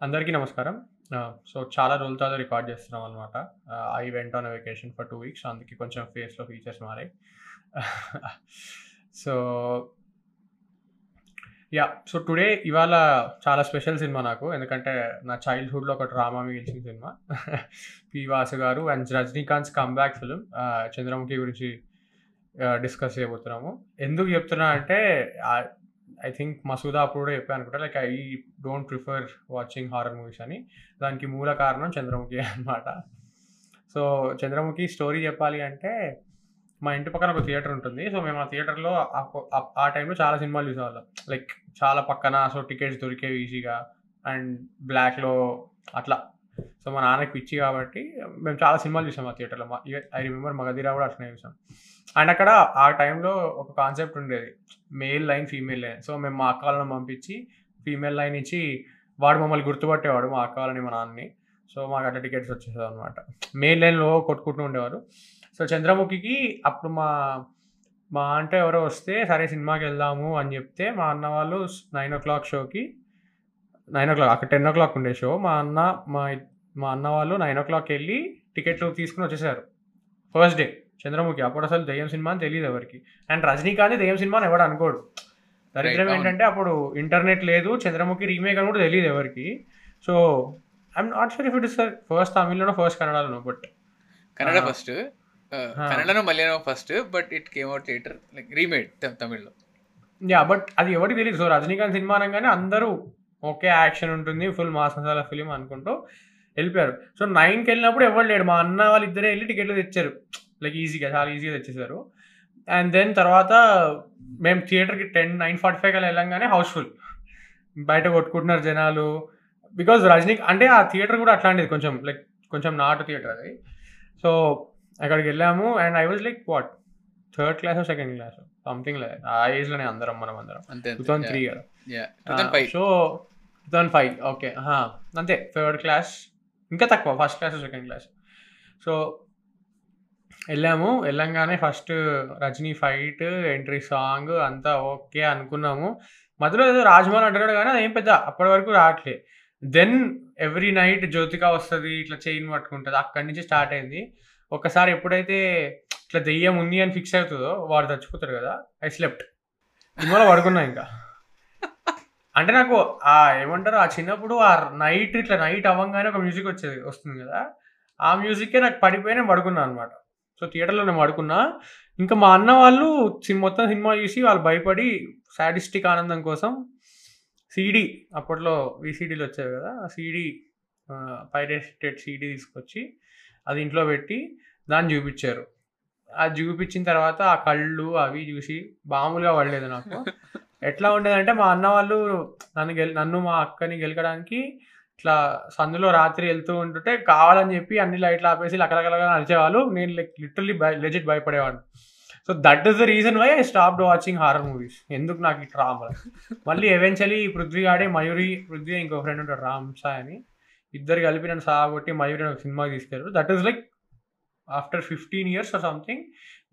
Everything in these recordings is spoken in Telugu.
అందరికీ నమస్కారం. సో చాలా రోజుల తర్వాత రికార్డ్ చేస్తున్నాం అనమాట. I went on vacation for two weeks. అందుకే కొంచెం ఫేస్‌లో ఫీచర్స్ మారాయి. సో యా సో టుడే ఇవాళ చాలా స్పెషల్ సినిమా నాకు. ఎందుకంటే నా చైల్డ్‌హుడ్‌లో ఒక drama మిగిల్చిన cinema. P. Vasu garu and Rajinikanth comeback film 'Chandramukhi' గురించి డిస్కస్ చేయబోతున్నాము. ఎందుకు చెప్తున్నా అంటే ఐ థింక్ మసూదా అప్పుడు కూడా చెప్పాను అనుకుంటా. Like I don't prefer watching horror movies అని. దానికి మూల కారణం 'చంద్రముఖి' అనమాట. సో 'చంద్రముఖి' స్టోరీ చెప్పాలి అంటే మా ఇంటి పక్కన ఒక థియేటర్ ఉంటుంది. సో మేము ఆ థియేటర్‌లో ఆ టైంలో చాలా సినిమాలు చూసేవాళ్ళం. లైక్ చాలా పక్కన సో టికెట్స్ దొరికేవి ఈజీగా అండ్ బ్లాక్‌లో అట్లా. సో మా నాన్నకి పిచ్చి కాబట్టి మేము చాలా సినిమాలు చూసాం ఆ థియేటర్‌లో. మా ఐ రిమెంబర్ మగధీరా కూడా అట్లనే చూసాం. అండ్ అక్కడ ఆ టైంలో ఒక కాన్సెప్ట్ ఉండేది. Male line, female line. So మేము మా అక్కలను పంపించి ఫీమేల్ లైన్ ఇచ్చి వాడు మమ్మల్ని గుర్తుపట్టేవాడు మా అక్కలని మా నాన్నని. సో మాకు అట్లా టికెట్స్ వచ్చేసేవన్నమాట. మెయిన్ లైన్‌లో కొట్టుకుంటూ ఉండేవారు. సో 'చంద్రముఖికి' అప్పుడు మా మా అంటే ఎవరో వస్తే సరే సినిమాకి వెళ్దాము అని చెప్తే మా అన్న వాళ్ళు నైన్ ఓ క్లాక్ షోకి 9:00 అక్కడ 10:00 ఉండే షో. మా అన్న మా మా అన్న వాళ్ళు 9:00కెళ్ళి టికెట్లు తీసుకుని వచ్చేసారు. ఫస్ట్ డే 'చంద్రముఖి' అప్పుడు అసలు దెయ్యం సినిమా అని తెలీదు ఎవరికీ. అండ్ 'రజనీకాంత్' దెయ్యం సినిమా అని ఎవడు అనుకోడు. దరిద్రం. ఏంటంటే అప్పుడు ఇంటర్నెట్ లేదు. 'చంద్రముఖి' రీమేక్ అని కూడా తెలీదు ఎవరికీ. So I am not sure if it is first తమిళ్‌లోనో, first కన్నడలోనో but Kannada! First. కన్నడనో, Malayalam first. But it came out later like remade తమిళ్‌లో. యాహ్! బట్ అది ఎవరికీ తెలీదు. సో 'రజనీకాంత్' సినిమా అనంగానే అందరూ ఓకే. యాక్షన్ ఉంటుంది. ఫుల్ మాస్ మసాలా ఫిల్మ్ అనుకుంటూ ఎళ్ళిపోయారు. సో 9కెళ్ళినప్పుడు ఎవడు లేడు. మా అన్న వాళ్ళిద్దరే ఎళ్ళి టికెట్లు తెచ్చారు. లైక్ ఈజీగా చాలా ఈజీగా తెచ్చేసారు. అండ్ దెన్ తర్వాత మేము థియేటర్‌కి 10 9:45 కల్లా ఎళ్ళంగానే హౌస్‌ఫుల్. బయట కొట్టుకుంటున్నారు జనాలు. బికాజ్ రజనీ అంటే ఆ థియేటర్ కూడా అట్లాంటిది కొంచెం లైక్ కొంచెం నాటు థియేటర్ అది. So అక్కడికెళ్ళాము and I was like what third క్లాసో, second క్లాసో సంథింగ్ లైక్ ఆ ఏజ్‌లోనే అందరం మనం అందరం. అంతే. 2003 యాహ్! కదా! యాహ్! ఆ! 2005. So 2005 okay. అంతే థర్డ్ క్లాస్ ఇంకా తక్కువ ఫస్ట్ క్లాసో, సెకండ్ క్లాస్. సో వెళ్ళాము వెళ్ళంగానే first Rajini fight, entry song అంతా ఓకే అనుకున్నాము. మధ్యలో ఏదో రాజమౌళి అంటున్నాడు కానీ అదేం పెద్ద అప్పటి వరకు రావట్లే. దెన్ ఎవ్రీ నైట్ జ్యోతిక వస్తుంది ఇట్లా చైన్ పట్టుకుంటుంది అక్కడి నుంచి స్టార్ట్ అయింది. ఒక్కసారి ఎప్పుడైతే ఇట్లా దెయ్యం ఉంది అని ఫిక్స్ అవుతుందో వాడు చచ్చిపోతాడు కదా! I slept. సినిమాలో పడుకున్నా ఇంకా. అంటే నాకు ఆ ఏమంటారు ఆ చిన్నప్పుడు ఆ నైట్ ఇట్లా నైట్ అవ్వంగానే ఒక మ్యూజిక్ వచ్చేది వస్తుంది కదా! ఆ మ్యూజిక్కే నాకు పడిపోయి నేను పడుకున్నాను అనమాట. సో థియేటర్‌లో నేను పడుకున్నా. ఇంకా మా అన్న వాళ్ళు మొత్తం సినిమా చూసి వాళ్ళు భయపడి సాడిస్టిక్ ఆనందం కోసం సీడీ అప్పట్లో వీసీడీలు వచ్చేవి కదా! ఆ సీడీ పైరేటెడ్ సీడీ తీసుకొచ్చి అది ఇంట్లో పెట్టి దాన్ని చూపిచ్చారు. అది చూపిచ్చిన తర్వాత ఆ కళ్ళు అవి చూసి మామూలుగా పడలేదు నాకు. ఎట్లా ఉండేదంటే మా అన్న వాళ్ళు నన్ను గెల్ నన్ను మా అక్కని గెలకడానికి ఇట్లా సందులో రాత్రి వెళ్తూ ఉంటుంటే కావాలని చెప్పి అన్ని లైట్లు ఆపేసి లకలకలగా నడిచేవాళ్ళు నేను లైక్ లిటరలీ భయ legit భయపడేవాడిని. So that is the reason why I stopped watching horror movies. ఎందుకు నాకు ఇట్లా రామ్ మళ్ళీ ఎవెన్చువలీ పృథ్వీ గాడే మయూరి, పృథ్వీ ఇంకో ఫ్రెండ్ ఉంటాడు రామ్ సాయ్ అని. ఇద్దరు కలిపి నన్ను సావగొట్టి మయూరి అని ఒక సినిమాకి తీసుకెళ్ళారు that is like after 15 years or something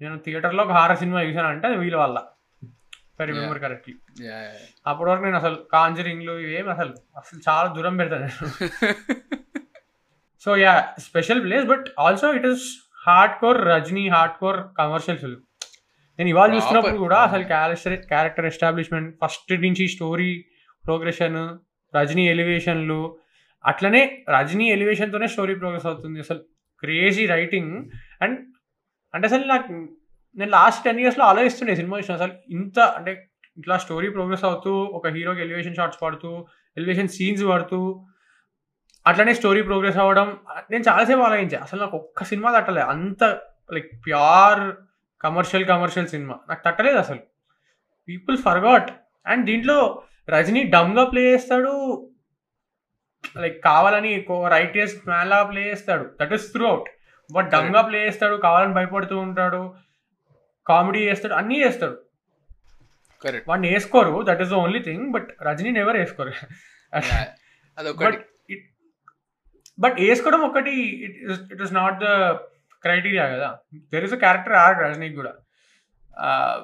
నేను థియేటర్‌లో ఒక హారర్ సినిమా చూసానంటే అది వీళ్ళ వల్ల. ఐ! Remember correctly. అప్పటి వరకు నేను అసలు కాంజరింగ్‌లు ఇవేమి అసలు అసలు చాలా దూరం పెడతా నేను. So yeah! Special place but also it is hardcore Rajini hardcore commercial film. నేను ఇవాళ చూస్తున్నప్పుడు ప్రాపర్. కూడా. అసలు క్యారెక్టర్ క్యారెక్టర్ ఎస్టాబ్లిష్‌మెంట్ ఫస్ట్ నుంచి స్టోరీ ప్రోగ్రెషన్, రజనీ ఎలివేషన్‌లు అట్లనే రజనీ ఎలివేషన్‌తోనే స్టోరీ ప్రోగ్రెస్ అవుతుంది. అసలు క్రేజీ రైటింగ్ అండ్ అంటే అసలు నాకు నేను లాస్ట్ 10 ఇయర్స్‌లో ఆలోచిస్తుండే సినిమా చూసిన అసలు ఇంత అంటే ఇట్లా స్టోరీ ప్రోగ్రెస్ అవుతూ ఒక హీరోకి ఎలివేషన్ షాట్స్ పడుతూ, ఎలివేషన్ సీన్స్ పడుతూ అట్లనే స్టోరీ ప్రోగ్రెస్ అవ్వడం నేను చాలా సేపు ఆలోచించా. అసలు నాకు ఒక్క సినిమా తట్టలే. అంత like pure commercial, commercial cinema. నాకు తట్టలేదు అసలు. పీపుల్ ఫర్గాట్ అండ్ దీంట్లో రజనీ డమ్‌గా ప్లే చేస్తాడు. లైక్ కావాలని కో రైటియస్ మ్యాన్‌లాగా ప్లే చేస్తాడు. That is throughout. బట్. డమ్‌గా ప్లే చేస్తాడు. కావాలని భయపడుతూ ఉంటాడు. కామెడీ చేస్తాడు. అన్నీ చేస్తాడు. కరెక్ట్. వాడిని ఏసుకోరు. That is the only thing. But రజనీని ఎవరు! అదొకటి. బట్ బట్ ఏసుకోవడం ఒకటి it it is not the criteria కదా! There is a character arc రజనీకి కూడా. ఆహ్,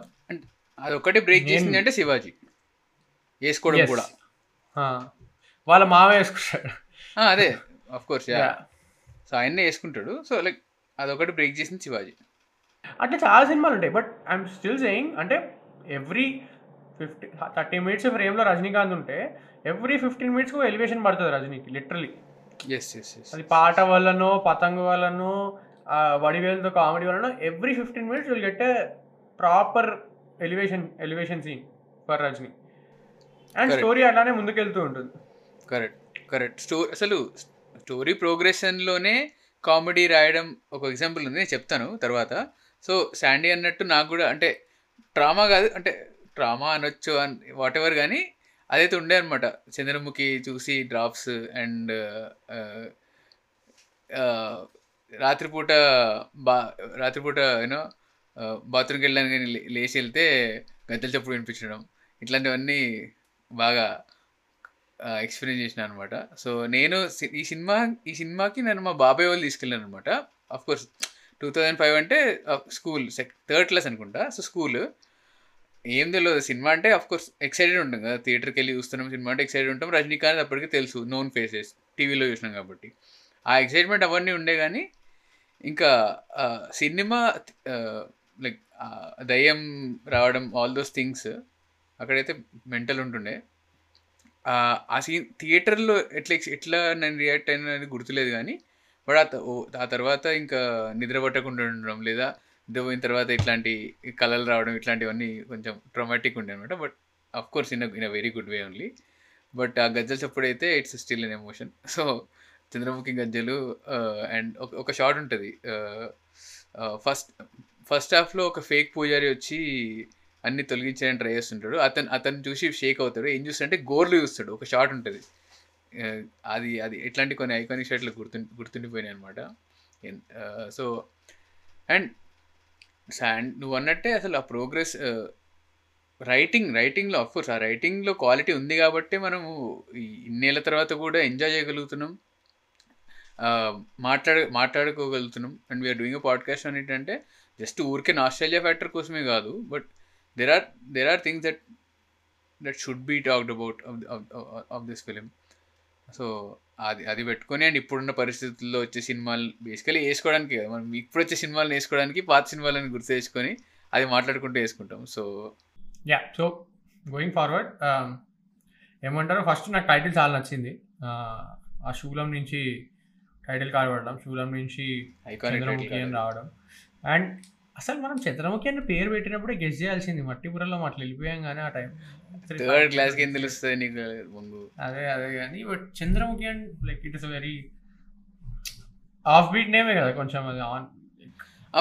అదొక్కటి బ్రేక్ చేసింది అంటే 'శివాజీ'. ఏసుకోవడం యెస్. కూడా. వాళ్ళ మామ వేసుకుంటాడు అదే ఆఫ్ కోర్స్. సో ఆయన్నే వేసుకుంటాడు సో లైక్ అదొకటి బ్రేక్ చేసింది శివాజీ అట్లా చాలా సినిమాలు ఉంటాయి. బట్ ఐఎమ్ స్టిల్ సేయింగ్ అంటే ఎవ్రీ ఫిఫ్టీ థర్టీ మినిట్స్ ఫ్రేమ్లో రజనీకాంత్ ఉంటే ఎవ్రీ ఫిఫ్టీన్ మినిట్స్కి ఎలివేషన్ పడుతుంది రజనీకి లిటరలీ. ఎస్ ఎస్ ఎస్ అది పాట వల్లనో పతంగు వల్లనో వడివేలతో కామెడీ వలన every fifteen minutes will get proper elevation elevation scene for Rajini. And. Story అట్లానే ముందుకెళ్తూ ఉంటుంది. కరెక్ట్ కరెక్ట్ స్టో అసలు స్టోరీ ప్రోగ్రెషన్లోనే కామెడీ రాయడం ఒక ఎగ్జాంపుల్ ఉంది. నేను చెప్తాను తర్వాత. సో శాండీ అన్నట్టు నాకు కూడా అంటే ట్రామా కాదు అంటే ట్రామా అనొచ్చు అని వాట్ ఎవర్ కానీ అదైతే ఉండే అనమాట చంద్రముఖి చూసి డ్రాప్స్ అండ్ రాత్రిపూట బా రాత్రిపూట యూనో బాత్రూమ్కి వెళ్ళడానికి కానీ లే- లేచి వెళ్తే గద్దెల చప్పుడు వినిపించడం ఇట్లాంటివన్నీ బాగా ఎక్స్పీరియన్స్ చేసిన అనమాట సో నేను ఈ సినిమా ఈ సినిమాకి నేను మా బాబాయ్ వాళ్ళు తీసుకెళ్ళాను అనమాట కోర్స్ టూ థౌజండ్ ఫైవ్ అంటే స్కూల్ సెక్ థర్డ్ క్లాస్ అనుకుంటా. So school. ఏం తెలియదు సినిమా అంటే అఫ్ కోర్స్ ఎక్సైటెడ్ ఉంటాం కదా. థియేటర్కి వెళ్ళి చూస్తున్నాం సినిమా అంటే ఎక్సైటెడ్ ఉంటాం. రజనీకాంత్ అప్పటికి తెలుసు నోన్ ఫేసెస్ టీవీలో చూసినాం కాబట్టి. ఆ ఎక్సైట్మెంట్ అవన్నీ ఉండే కానీ ఇంకా సినిమా లైక్ దయ్యం రావడం ఆల్ దోస్ థింగ్స్ అక్కడైతే మెంటల్ ఉంటుండే. ఆ, ఆ సీన్ థియేటర్లో ఎట్లా ఎట్లా నేను రియాక్ట్ అయినా అనేది గుర్తులేదు కానీ బట్ ఆ ఓ- ఆ తర్వాత ఇంకా నిద్ర పట్టకుండా ఉండడం లేదా నిద్రపోయిన తర్వాత ఇట్లాంటి కళలు రావడం ఇట్లాంటివన్నీ కొంచెం ట్రమాటిక్ ఉండే అనమాట but of course in in a very good way only but ఆ గజ్జలు అప్పుడైతే it's still in emotion so Chandramukhi గజ్జలు అండ్ ఒక షార్ట్ ఉంటుంది. ఫస్ట్ ఫస్ట్ హాఫ్లో ఒక ఫేక్ పూజారి వచ్చి అన్ని తొలగించడానికి ట్రై చేస్తుంటాడు. అతను అతను చూసి షేక్ అవుతాడు. ఏం చూస్తాడంటే గోర్లు చూస్తాడు. ఒక షార్ట్ ఉంటుంది. అది అది ఇట్లాంటి కొన్ని ఐకానిక్ షర్ట్లు గుర్తు గుర్తుండిపోయినాయి అనమాట సో అండ్ అండ్ నువ్వు అన్నట్టే అసలు ఆ ప్రోగ్రెస్ రైటింగ్ రైటింగ్లో అఫ్కోర్స్ ఆ రైటింగ్లో క్వాలిటీ ఉంది కాబట్టి మనము ఇన్నేళ్ళ తర్వాత కూడా ఎంజాయ్ చేయగలుగుతున్నాం. మాట్లాడ మాట్లాడుకోగలుగుతున్నాం. And we are doing a podcast అని ఏంటంటే జస్ట్ ఊరికే ఆస్ట్రేలియా ఫ్యాక్టర్ కోసమే కాదు. But there are there are things that that should be talked about of this film so అది అది పెట్టుకొని అండ్ ఇప్పుడున్న పరిస్థితుల్లో వచ్చే సినిమాలు బేసికలీ వేసుకోవడానికి కాదు, మనం ఇప్పుడు వచ్చే సినిమాలను వేసుకోవడానికి పాత సినిమాలను గుర్తు తెచ్చుకొని అది మాట్లాడుకుంటూ వేసుకుంటాం. So yeah so going forward ఏమంటారు? ఫస్ట్ నాకు టైటిల్ చాలా నచ్చింది. ఆ శూలం నుంచి టైటిల్ కార్డ్ పడడం శూలం నుంచి ఐకానిక్ రావడం. అండ్ అసలు మనం చంద్రముఖి అని పేరు పెట్టినప్పుడే గెస్ చేయాల్సింది. మట్టిపురంలో అట్లా వెళ్ళిపోయాం కానీ ఆ టైం థర్డ్ క్లాస్కి ఏం తెలుస్తుంది నీకు? అదే అదే కానీ but Chandramukhi and like it is very off beat నేమే కదా కొంచెం అది on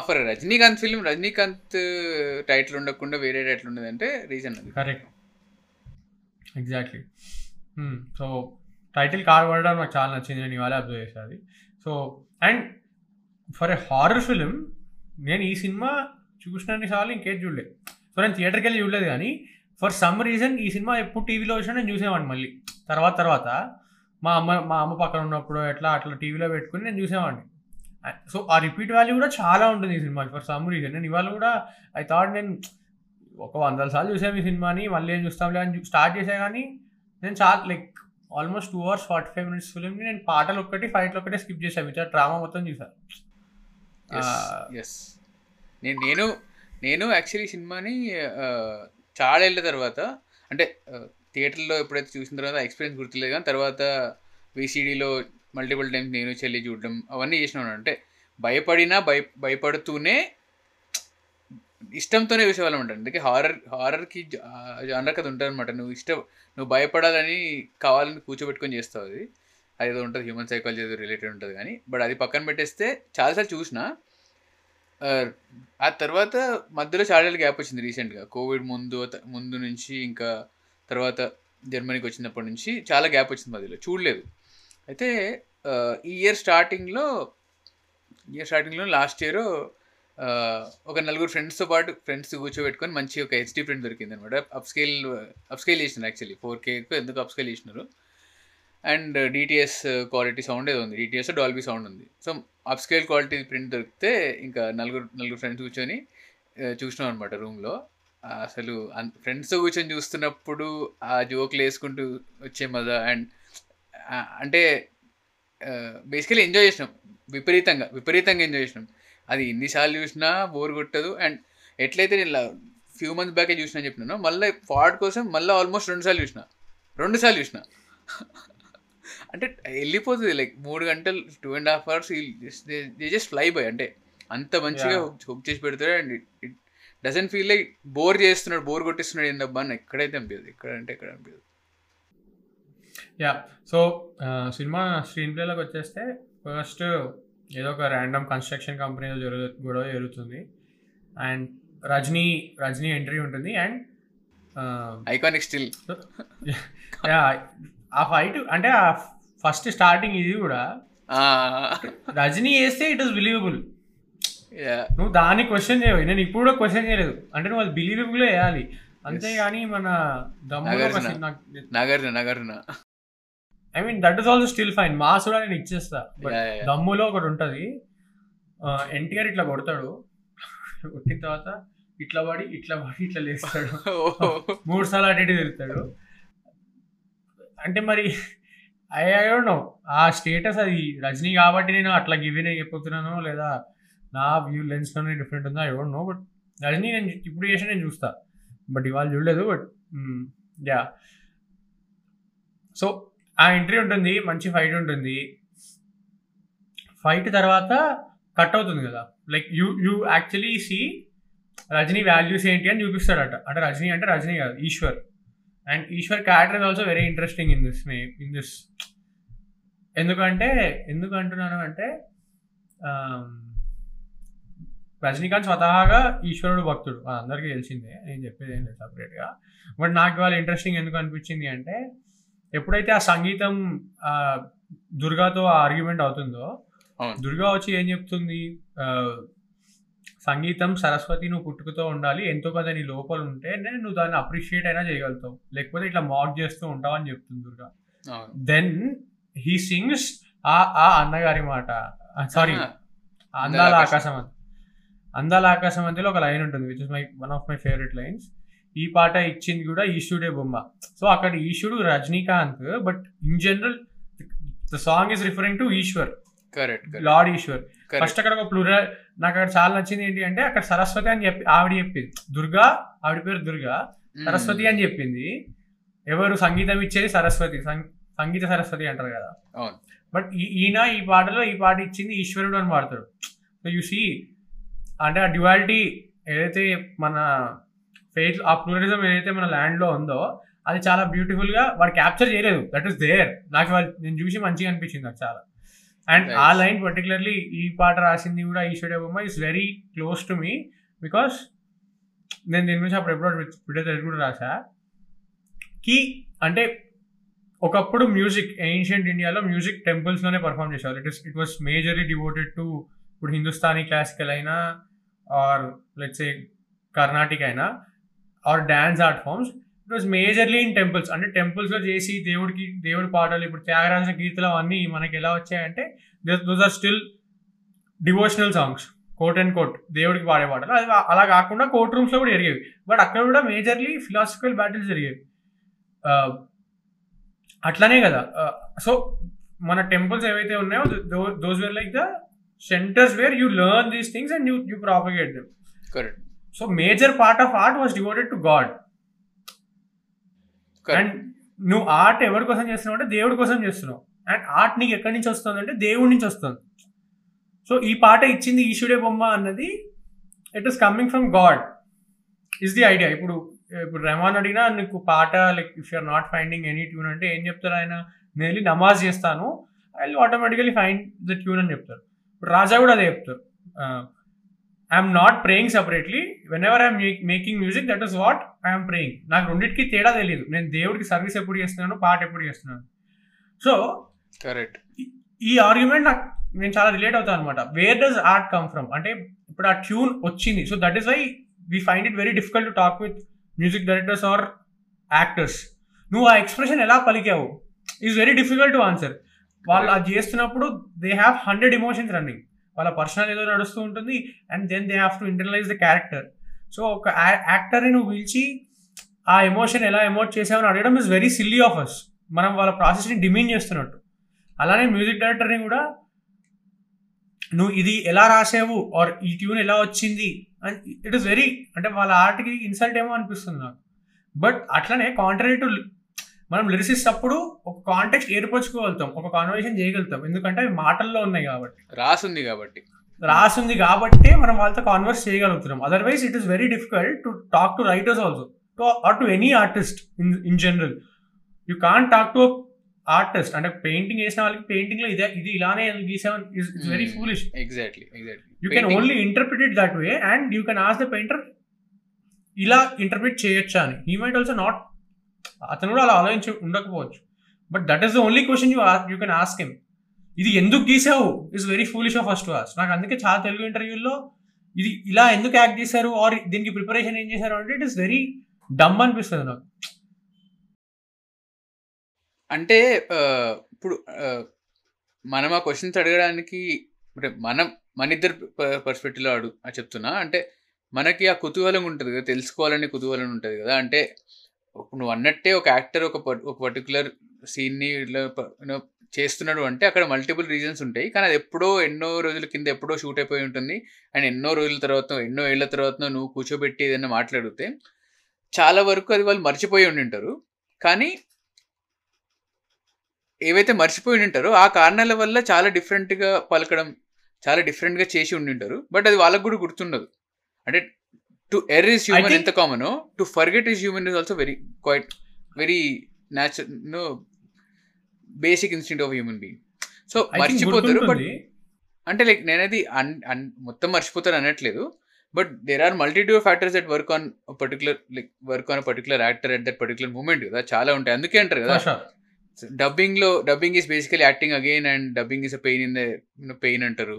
for Rajinikanth film Rajinikanth title ఉండకుండా వేరే టైటిల్ ఉండదంటే రీజన్ అది. Correct exactly so title card పడడం నాకు చాలా నచ్చింది. నేను ఇవాళ అబ్జర్వ్ అది. So and for a horror film నేను ఈ సినిమా చూసినన్ని సార్లు ఇంకేది చూడలేదు సో నేను థియేటర్కి వెళ్ళి చూడలేదు కానీ ఫర్ సమ్ రీజన్ ఈ సినిమా ఎప్పుడు టీవీలో వచ్చినా నేను చూసేవాడిని మళ్ళీ. తర్వాత తర్వాత మా అమ్మ మా అమ్మ పక్కన ఉన్నప్పుడు ఎట్లా అట్లా టీవీలో పెట్టుకుని నేను చూసేవాడిని. సో ఆ రిపీట్ వాల్యూ కూడా చాలా ఉంటుంది ఈ సినిమా ఫర్ సమ్ రీజన్ నేను ఇవాళ కూడా ఐ థాట్ నేను ఒక వందల సార్లు చూసాము ఈ సినిమాని మళ్ళీ ఏం చూస్తాంలే అని స్టార్ట్ చేసా కానీ నేను చాలా like almost two hours forty five minutes ఫిలింని నేను పాటలు ఒక్కటి ఫైట్లు ఒక్కటే స్కిప్ చేశాను మిగతా డ్రామా మొత్తం చూసాను ఎస్ నేను నేను నేను యాక్చువల్లీ సినిమాని చాలా ఏళ్ళ తర్వాత అంటే థియేటర్లో ఎప్పుడైతే చూసిన తర్వాత ఎక్స్పీరియన్స్ గుర్తులేదు కానీ తర్వాత విసిడిలో మల్టిపుల్ టైమ్స్ నేను చెల్లి చూడడం అవన్నీ చేసినాను అంటే భయపడినా భయ భయపడుతూనే ఇష్టంతోనే చూసేవాళ్ళం ఉంటాను అందుకే హారర్ హారర్కి జానర్ కథ ఉంటుంది అనమాట నువ్వు ఇష్టం నువ్వు భయపడాలని కావాలని కూర్చోబెట్టుకొని చేస్తావు అది. అదేదో ఉంటుంది హ్యూమన్ సైకాలజీ రిలేటెడ్ ఉంటుంది కానీ బట్ అది పక్కన పెట్టేస్తే చాలాసార్లు చూసిన ఆ, ఆ తర్వాత మధ్యలో చాలా గ్యాప్ వచ్చింది రీసెంట్గా కోవిడ్ ముందు ముందు నుంచి ఇంకా తర్వాత జర్మనీకి వచ్చినప్పటి నుంచి చాలా గ్యాప్ వచ్చింది మధ్యలో. చూడలేదు. అయితే ఈ ఇయర్ స్టార్టింగ్లో ఇయర్ స్టార్టింగ్లో లాస్ట్ ఇయర్ ఒక నలుగురు ఫ్రెండ్స్తో పాటు ఫ్రెండ్స్ కూర్చోబెట్టుకొని మంచి ఒక హెచ్డి ప్రింట్ దొరికింది అనమాట అప్స్కేల్ అప్స్కేల్ చేసినారు యాక్చువల్లీ ఫోర్ కేకు ఎందుకు అప్స్కేల్ చేసినారు? అండ్ డిటిఎస్ క్వాలిటీ సౌండ్ ఏదో ఉంది? డిటిఎస్ డాల్బీ సౌండ్ ఉంది. సో అప్స్కేల్ క్వాలిటీ ప్రింట్ దొరికితే ఇంకా నలుగురు నలుగురు ఫ్రెండ్స్ కూర్చొని చూసినాం అనమాట రూమ్లో. అసలు ఫ్రెండ్స్తో కూర్చొని చూస్తున్నప్పుడు ఆ జోక్లు వేసుకుంటూ వచ్చే మజా అండ్ అంటే బేసికలీ ఎంజాయ్ చేసినాం. విపరీతంగా విపరీతంగా ఎంజాయ్ చేసినాం. అది ఎన్నిసార్లు చూసినా బోర్ కొట్టదు అండ్ ఎట్లయితే నేను ఫ్యూ మంత్స్ బ్యాకే చూసినా చెప్పినాను మళ్ళీ పాడ్ కోసం మళ్ళీ ఆల్మోస్ట్ రెండు సార్లు చూసిన. రెండు సార్లు చూసిన. అంటే వెళ్ళిపోతుంది లైక్ మూడు గంటలు two and half hours they just fly by అంటే అంత మంచిగా. హుక్ చేసి పెడతాడు and it doesn't feel like bore చేస్తున్నాడు బోర్ కొట్టిస్తున్నాడు ఏందబ్బా అని ఎక్కడైతే అనిపించదు ఎక్కడ అంటే ఎక్కడ అనిపించదు యా సో సినిమా స్క్రీన్ ప్లేలోకి వచ్చేస్తే ఫస్ట్ ఏదో ఒక ర్యాండమ్ కన్స్ట్రక్షన్ కంపెనీలో జరుగు గొడవ జరుగుతుంది. అండ్ రజనీ రజనీ ఎంట్రీ ఉంటుంది అండ్ ఐకానిక్ స్టిల్ యా ఆ ఫైట్ అంటే ఆ ఫస్ట్ స్టార్టింగ్ ఇది కూడా. రజనీ వేస్తే ఇట్ ఇస్ బిలీవబుల్ నువ్వు దాన్ని క్వశ్చన్ చేయవు? నేను ఇప్పుడు కూడా క్వశ్చన్ చేయలేదు. అంటే నువ్వు అది బిలీవబుల్ వేయాలి అంతేగాని మన నగర్న నగర్న I mean that is also still fine mass కూడా నేను ఇచ్చేస్తా. దమ్ములో ఒకటి ఉంటుంది. ఎన్టీఆర్ ఇట్లా కొడతాడు. కొట్టిన తర్వాత ఇట్లా పడి ఇట్లా పడి ఇట్లా లేస్తాడు. మూడు సార్లు అటు ఇటు తిరుగుతాడు. అంటే మరి ఐ ఐ డోంట్ నో ఆ స్టేటస్ అది. రజనీ కాబట్టి నేను అట్లా గివిన్ అయిపోతున్నాను లేదా నా వ్యూ లెన్స్లోనే డిఫరెంట్ ఉందో I don't know but Rajini నేను ఇప్పుడు చేసి నేను చూస్తా. బట్ ఇవాళ చూడలేదు బట్ యా సో ఆ ఎంట్రీ ఉంటుంది మంచి ఫైట్ ఉంటుంది. ఫైట్ తర్వాత కట్ అవుతుంది కదా. Like you you actually see Rajini values ఏంటి అని చూపిస్తాడట. అంటే రజనీ అంటే రజనీ కాదు Eshwar. And Eshwar character also very interesting in this may in this ఎందుకంటే ఎందుకు అంటున్నాను అంటే రజనీకాంత్ స్వతహాగా ఈశ్వరుడు భక్తుడు. అది అందరికీ తెలిసిందే. నేను చెప్పేది ఏం లేదు సపరేట్గా. బట్ నాకు ఇవాళ ఇంట్రెస్టింగ్ ఎందుకు అనిపించింది అంటే ఎప్పుడైతే ఆ సంగీతం ఆ, దుర్గాతో ఆర్గ్యుమెంట్ అవుతుందో. దుర్గా వచ్చి ఏం చెప్తుంది? సంగీతం సరస్వతి నువ్వు పుట్టుకతో ఉండాలి ఎంతో కొంత నీ లోపల ఉంటే నేను నువ్వు దాన్ని అప్రిషియేట్ అయినా చేయగలుగుతావు. లేకపోతే ఇట్లా మాక్ చేస్తూ ఉంటావు అని చెప్తుంది దుర్గా. దెన్ హీ సింగ్స్ ఆ ఆ అన్నగారి మాట. సారీ. అందాల ఆకాశం. అందాల ఆకాశం అంతలో ఒక లైన్ ఉంటుంది which is my one of my favourite lines ఈ పాట ఇచ్చింది కూడా ఈశ్వరుడే బొమ్మ. సో అక్కడ ఈశ్వరుడు Rajinikanth but in general the song is referring to Eshwar. Correct lord Eshwar. First అక్కడ ఒక ప్లూరల్ నాకు అక్కడ చాలా నచ్చింది ఏంటి అంటే అక్కడ సరస్వతి అని చెప్పి ఆవిడ చెప్పింది. దుర్గా ఆవిడ పేరు దుర్గా సరస్వతి అని చెప్పింది. ఎవరు సంగీతం ఇచ్చేది సరస్వతి. సంగీత సరస్వతి అంటారు కదా. బట్ ఈయన ఈ పాటలో ఈ పాట ఇచ్చింది ఈశ్వరుడు అని పాడతాడు. సో యు సీ అంటే ఆ డ్యువాలిటీ ఏదైతే మన ఫెయిత్ ఆ ప్లూరిజం ఏదైతే మన ల్యాండ్లో ఉందో అది చాలా బ్యూటిఫుల్గా వాడు క్యాప్చర్ చేయలేదు. దట్ ఈస్ దేర్ నాకు వాళ్ళు నేను చూసి మంచిగా అనిపించింది నాకు చాలా. అండ్ ఆ. లైన్ పర్టికులర్లీ ఈ పాట రాసింది కూడా ఈశ్వరుడు బొమ్మ is very close to me because నేను దీని గురించి అప్పుడు ఎప్పుడో తెలిసి కూడా రాసా. కి అంటే ఒకప్పుడు మ్యూజిక్ ఏన్షియంట్ ఇండియాలో మ్యూజిక్ టెంపుల్స్లోనే పర్ఫామ్ చేసేవారు it is it was majorly devoted to ఇప్పుడు హిందుస్థానీ క్లాసికల్ అయినా ఆర్ లెట్స్ ఏ కర్ణాటిక్ అయినా or dance art forms it was majorly in temples అంటే టెంపుల్స్లో చేసి దేవుడికి దేవుడి పాటలు ఇప్పుడు త్యాగరాజన గీతలు అవన్నీ మనకి ఎలా వచ్చాయంటే those are still devotional songs quote and quote దేవుడికి పాడే పాటలు. అది అలా కాకుండా కోర్ట్ రూమ్స్లో కూడా జరిగేవి. బట్ అక్కడ కూడా మేజర్లీ ఫిలాసఫికల్ బ్యాటిల్స్ జరిగేవి. Uh, అట్లానే కదా సో మన టెంపుల్స్ ఏవైతే ఉన్నాయో those were like the centres where you learn these things and you you propagate them correct so major part of art was devoted to god and నువ్వు ఆర్ట్ ఎవరి కోసం చేస్తున్నావు అంటే దేవుడి కోసం చేస్తున్నావు. అండ్ ఆర్ట్ నీకు ఎక్కడి నుంచి వస్తుంది అంటే దేవుడి నుంచి వస్తుంది. సో ఈ పాట ఇచ్చింది ఈశ్వడే బొమ్మ అన్నది it is coming from god is the idea ఇప్పుడు ఇప్పుడు రెమాన్ అడిగినా నీకు పాట like if you are not finding any tune అంటే ఏం చెప్తారు ఆయన? నేను వెళ్ళి నమాజ్ చేస్తాను I automatically find the tune అని చెప్తారు. ఇప్పుడు రాజా కూడా అదే చెప్తారు. I'm not praying separately. Whenever I'm making music that is what I'm praying. నాకు రెండింటికి తేడా తెలియదు నేను దేవుడికి సర్వీస్ ఎప్పుడు చేస్తున్నాను పాట ఎప్పుడు చేస్తున్నాను. So correct. ఈ ఆర్గ్యుమెంట్ నాకు నేను చాలా రిలేట్ అవుతాను అనమాట where does art come from? అంటే ఇప్పుడు ఆ ట్యూన్ వచ్చింది. So that is why we find it very difficult to talk with music directors or actors. నువ్వు ఆ ఎక్స్ప్రెషన్ ఎలా పలికావు? Is very difficult to answer వాళ్ళు అది చేస్తున్నప్పుడు they have hundred emotions running వాళ్ళ పర్సనల్ ఏదో నడుస్తూ ఉంటుంది and then they have to internalise the character so ఒక యాక్టర్ని నువ్వు పిలిచి ఆ ఎమోషన్ ఎలా ఎమోట్ చేసావని అడగడం is very silly of us మనం వాళ్ళ ప్రాసెస్ని డిమీన్ చేస్తున్నట్టు. అలానే మ్యూజిక్ డైరెక్టర్ని కూడా నువ్వు ఇది ఎలా రాసావు ఆర్ ఈ ట్యూన్ ఎలా వచ్చింది అండ్ ఇట్ ఇస్ వెరీ అంటే వాళ్ళ ఆర్ట్కి ఇన్సల్ట్ ఏమో అనిపిస్తుంది నాకు. బట్ అట్లనే కాంట్రరీ టు మనం లిరిసిస్ట్ అప్పుడు ఒక కాంటెక్స్ట్ ఏర్పరచుకోగలుగుతాం ఒక కాన్వర్సేషన్ చేయగలుగుతాం. ఎందుకంటే అవి మాటల్లో ఉన్నాయి కాబట్టి. రాసుంది కాబట్టి. రాసింది కాబట్టి మనం వాళ్ళతో కాన్వర్స్ చేయగలుగుతున్నాం. Otherwise it is very difficult to talk to writers also to or to any artist in in general you can talk to artist అంటే పెయింటింగ్ వేసిన వాళ్ళకి పెయింటింగ్లో ఇదే ఇది ఇలానే గీసామని? It's very foolish exactly exactly you can only interpret it that way and you can ask the painter ఇలా ఇంటర్ప్రిట్ చేయొచ్చా అని. హీ మైట్ ఆల్సో నాట్ అతను కూడా అలా ఆలోచించి ఉండకపోవచ్చు. But that is the only question you you can ask him ఇది ఎందుకు గీసావు? Is very foolish of first ask నాకు అందుకే చాలా తెలుగు ఇంటర్వ్యూల్లో ఇది ఇలా ఎందుకు యాక్ట్ చేశారు? ఆర్ దీనికి ప్రిపరేషన్ ఏం చేశారు? అంటే ఇట్ ఇస్ వెరీ డమ్ అనిపిస్తుంది నాకు. అంటే ఇప్పుడు మనం ఆ క్వశ్చన్స్ అడగడానికి అంటే మనం మన ఇద్దరు పర్స్పెక్టివ్లో అడుగు ఆ చెప్తున్నా. అంటే మనకి ఆ కుతూహలం ఉంటుంది కదా తెలుసుకోవాలని కుతూహలం ఉంటుంది కదా. అంటే నువ్వు అన్నట్టే ఒక యాక్టర్ ఒక పర్- ఒక పర్టికులర్ సీన్ని ఇట్లా చేస్తున్నాడు అంటే అక్కడ మల్టిపుల్ రీజన్స్ ఉంటాయి. కానీ అది ఎప్పుడో ఎన్నో రోజుల కింద ఎప్పుడో షూట్ అయిపోయి ఉంటుంది. అండ్ ఎన్నో రోజుల తర్వాత ఎన్నో ఏళ్ళ తర్వాత నువ్వు కూర్చోబెట్టి ఏదైనా మాట్లాడితే చాలా వరకు అది వాళ్ళు మర్చిపోయి ఉండి ఉంటారు. కానీ ఏవైతే మర్చిపోయి ఉంటారో ఆ కారణాల వల్ల చాలా డిఫరెంట్గా పలకడం చాలా డిఫరెంట్గా చేసి ఉండి ఉంటారు బట్ అది వాళ్ళకు కూడా గుర్తుండదు. అంటే టు ఎర్ ఇస్ హ్యూమన్ ఎంత కామనో to forget is human is also very quite very natural no basic instinct of human being so మర్చిపోతారు బట్. అంటే లైక్ నేనది మొత్తం మర్చిపోతారు అనట్లేదు. But there are multitude factors that work on particular like work on particular actor at that particular moment కదా చాలా ఉంటాయి. అందుకే అంటారు కదా డబ్బింగ్లో డబ్బింగ్లో dubbing basically acting again and dubbing is a pain in the pain అంటారు.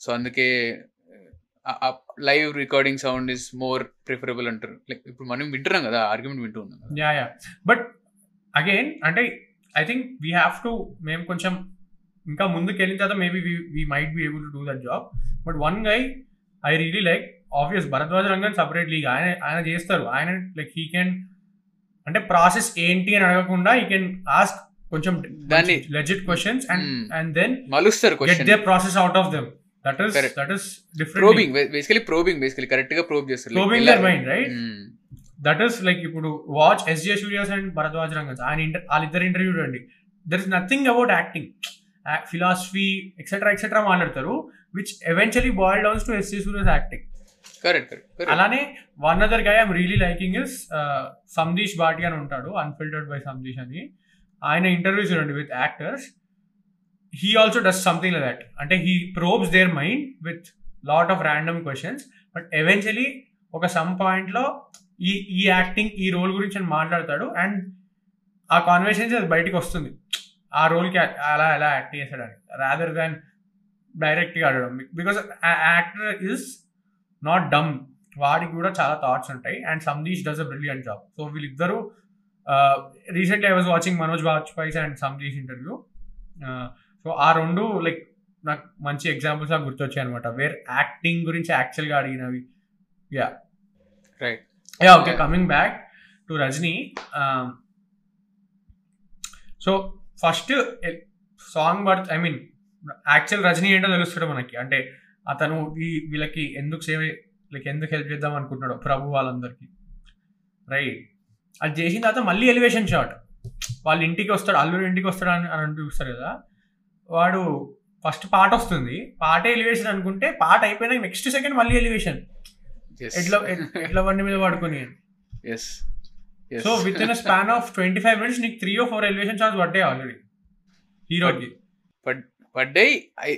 సో అందుకే live recording sound is more preferable అంటారు. లైక్ ఇప్పుడు మనం వింటున్నాం కదా ఆర్గ్యుమెంట్ వింటూ ఉన్నాం యా యా బట్ అగైన్ అంటే I think we have to మేము కొంచెం ఇంకా ముందుకు వెళ్ళిన తర్వాత maybe we might be able to do that job but one guy I really like obvious Bharadwaj Rangan separate league ఆయన ఆయన చేస్తారు. ఆయన లైక్ హీ కెన్ అంటే ప్రాసెస్ ఏంటి అని అడగకుండా ఈ కెన్ ఆస్క్ కొంచెం దాన్ని- legit questions and. And then మలుస్తారు question they process out of them that is. That is different probing basically probing basically కరెక్ట్గా ప్రోబ్ చేస్తారు. Mind, right? Hmm. That is like ఇప్పుడు watch SJ Suryah's and Bharadwaj ఆయన ఇంటర్ వాళ్ళిద్దరు ఇంటర్వ్యూ చూడండి. There is nothing about acting philosophy etcetera etcetera మాట్లాడతారు which eventually boil downs to SJ Suryah's acting correct అలానే one other guy I'm really liking is Samdish Bhatia అని ఉంటాడు అన్ఫిల్టర్డ్ బై సందీష్ అని. ఆయన ఇంటర్వ్యూ చూడండి with actors he also does something like that అంటే he probes their mind with lot of random questions but eventually ఒక సమ్ పాయింట్లో ఈ ఈ యాక్టింగ్ ఈ రోల్ గురించి అని మాట్లాడతాడు అండ్ ఆ కాన్వర్సేషన్ అది బయటికి వస్తుంది. ఆ రోల్కి అలా ఎలా యాక్ట్ చేశాడని రాదర్ దాన్ డైరెక్ట్గా అడగడం because actor is not dumb వాడికి కూడా చాలా థాట్స్ ఉంటాయి. And Samdish does a brilliant job so వీళ్ళిద్దరూ recently I was watching Manoj Vajpayee and Samdish interview so ఆ రెండు లైక్ నాకు మంచి ఎగ్జాంపుల్స్ నాకు గుర్తొచ్చాయి అనమాట వేర్ యాక్టింగ్ గురించి యాక్చువల్గా అడిగినవి. Yeah right yeah okay coming back to Rajini so first song birth I mean actual Rajini ఏంటో తెలుస్తుంది మనకి? అంటే అతను ఈ వీళ్ళకి ఎందుకు సేవ లైక్ ఎందుకు హెల్ప్ చేద్దాం అనుకుంటున్నాడు ప్రభు వాళ్ళందరికీ. రైట్ అది చేసిన తర్వాత మళ్ళీ ఎలివేషన్ షాట్ వాళ్ళ ఇంటికి వస్తాడు అల్లుడు ఇంటికి వస్తాడు అని అని చూస్తారు కదా. వాడు ఫస్ట్ పాట వస్తుంది. పాట ఎలివేషన్ అనుకుంటే పాట అయిపోయినాక నెక్స్ట్ సెకండ్ మళ్ళీ ఎలివేషన్ ఎట్లా ఎట్లా బండి మీద పడుకొని. Yes so with in span of twenty five minutes నీకు three or four elevation shots పడ్డాయి ఆల్రెడీ హీరోకి. పడ్డాయి.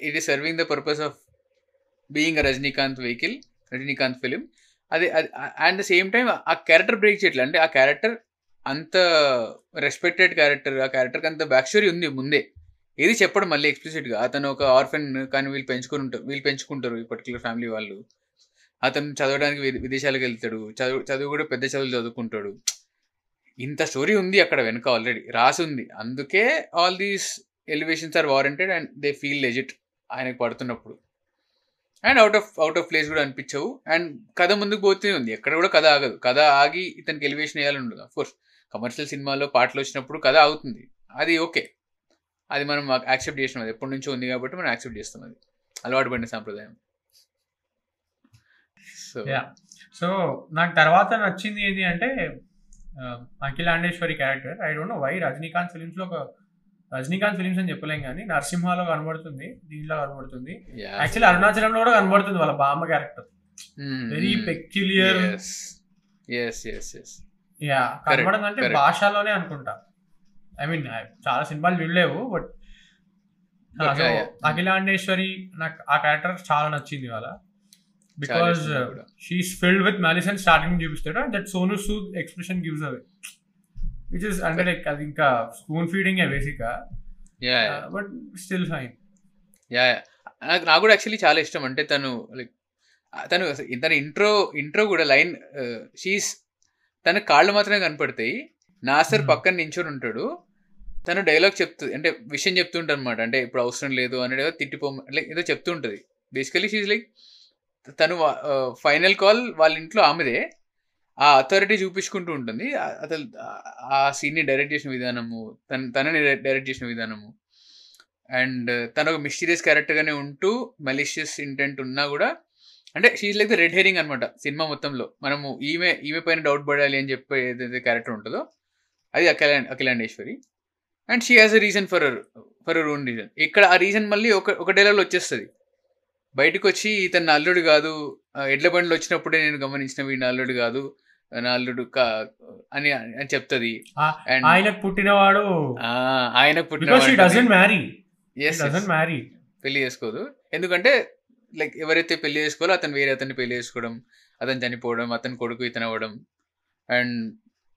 It is serving the purpose of being Rajinikanth vehicle Rajinikanth film అది అండ్ ద సేమ్ టైం ఆ క్యారెక్టర్ బ్రేక్ చేయట్లేదు అంటే ఆ క్యారెక్టర్ అంత రెస్పెక్టెడ్ క్యారెక్టర్ ఆ క్యారెక్టర్కి అంత బ్యాక్ స్టోరీ ఉంది ముందే. ఏది చెప్పడం మళ్ళీ ఎక్స్ప్లిసిట్గా అతను ఒక ఆర్ఫెన్ కానీ వీళ్ళు పెంచుకుని ఉంటారు వీళ్ళు పెంచుకుంటారు ఈ పర్టికులర్ ఫ్యామిలీ వాళ్ళు. అతను చదవడానికి విదేశాలకు వెళ్తాడు చదువు చదువు కూడా పెద్ద చదువులు చదువుకుంటాడు. ఇంత స్టోరీ ఉంది అక్కడ వెనుక ఆల్రెడీ రాసి ఉంది. అందుకే all these elevations are warranted and they feel legit ఆయనకు పడుతున్నప్పుడు. And out of out of place కూడా అనిపించవు. అండ్ కథ ముందుకు పోతూనే ఉంది. ఎక్కడ కూడా కథ ఆగదు. కథ ఆగి ఇతనికి ఎలివేషన్ వేయాలని ఉండదు. కోర్స్ కమర్షియల్ సినిమాలో పాటలు వచ్చినప్పుడు కథ అవుతుంది అది ఓకే అది మనం యాక్సెప్ట్ చేసినాం. అది ఎప్పటి నుంచో ఉంది కాబట్టి మనం యాక్సెప్ట్ చేస్తాం అది. అలవాటు పడిన సాంప్రదాయం. సో సో నాకు తర్వాత నచ్చింది ఏది అంటే uh, Akhilandeshwari character I don't know why Rajinikanth ఫిలిమ్స్లో ఒక రజనీకాంత్ ఫిలిమ్స్ అని చెప్పలేం కానీ నరసింహాలో కనబడుతుంది దీంట్లో కనబడుతుంది. యాక్చువల్లీ అరుణాచలంలో కూడా కనబడుతుంది వాళ్ళ బామ్మ క్యారెక్టర్. వెరీ పెక్యులియర్ యా కనబడదు అంటే. భాషలోనే అనుకుంటా. ఐ మీన్ చాలా సినిమాలు చూడలేవు బట్. అఖిలాండేశ్వరి నాకు ఆ క్యారెక్టర్ చాలా నచ్చింది వాళ్ళ. Because. She is filled with malice and starting చూపిస్తాడు and that Sonu Sood expression gives away which is అంటే లైక్ అది ఇంకా spoon feeding basic yeah but still fine yeah నాకు నాకు కూడా యాక్చువల్లీ చాలా ఇష్టం. అంటే తను లైక్ తను తన ఇంట్రో ఇంట్రో కూడా లైన్ షీస్ తన కాళ్ళు మాత్రమే కనపడతాయి. నాసర్ Hmm. పక్కన నించొని ఉంటాడు. తను డైలాగ్ చెప్తుంది అంటే విషయం చెప్తుంటాడు అనమాట అంటే ఇప్పుడు అవసరం లేదు అనేది ఏదో తిట్టిపో లైక్ ఏదో చెప్తుంటది బేసికలీ షీజ్ లైక్ తను ఫైనల్ కాల్ వాళ్ళ ఇంట్లో ఆమెదే. ఆ అథారిటీ చూపించుకుంటూ ఉంటుంది. ఆ- అసలు ఆ- సీన్ని డైరెక్ట్ చేసిన విధానము తన తనని డైరెక్ట్ చేసిన విధానము. అండ్ తను ఒక మిస్టీరియస్ క్యారెక్టర్గానే ఉంటూ మెలిషియస్ ఇంటెంట్ ఉన్నా కూడా అంటే she's like the red herring అనమాట సినిమా మొత్తంలో. మనము ఈమె ఈమె పైన డౌట్ పడాలి అని చెప్పే ఏదైతే క్యారెక్టర్ ఉంటుందో అది Akhila Akhilandeshwari. And she has a reason for for her own reason ఇక్కడ ఆ రీజన్ మళ్ళీ ఒక ఒక డైలాగ్లో వచ్చేస్తుంది. బయటకు వచ్చి ఇతను అల్లుడు కాదు. ఎడ్ల బండ్లు వచ్చినప్పుడే నేను గమనించిన వీడిని అల్లుడు కాదు. నా అల్లుడు కా అని అని చెప్తుంది. అండ్ ఆయనకు పుట్టినవాడు ఆయనకు బికాస్ షీ డజన్ పుట్టిన మ్యారీ పెళ్ళి చేసుకోదు. ఎందుకంటే లైక్ ఎవరైతే పెళ్ళి చేసుకోవాలో అతను వేరే అతన్ని పెళ్ళి చేసుకోవడం అతను చనిపోవడం అతని కొడుకు ఇతను అవ్వడం అండ్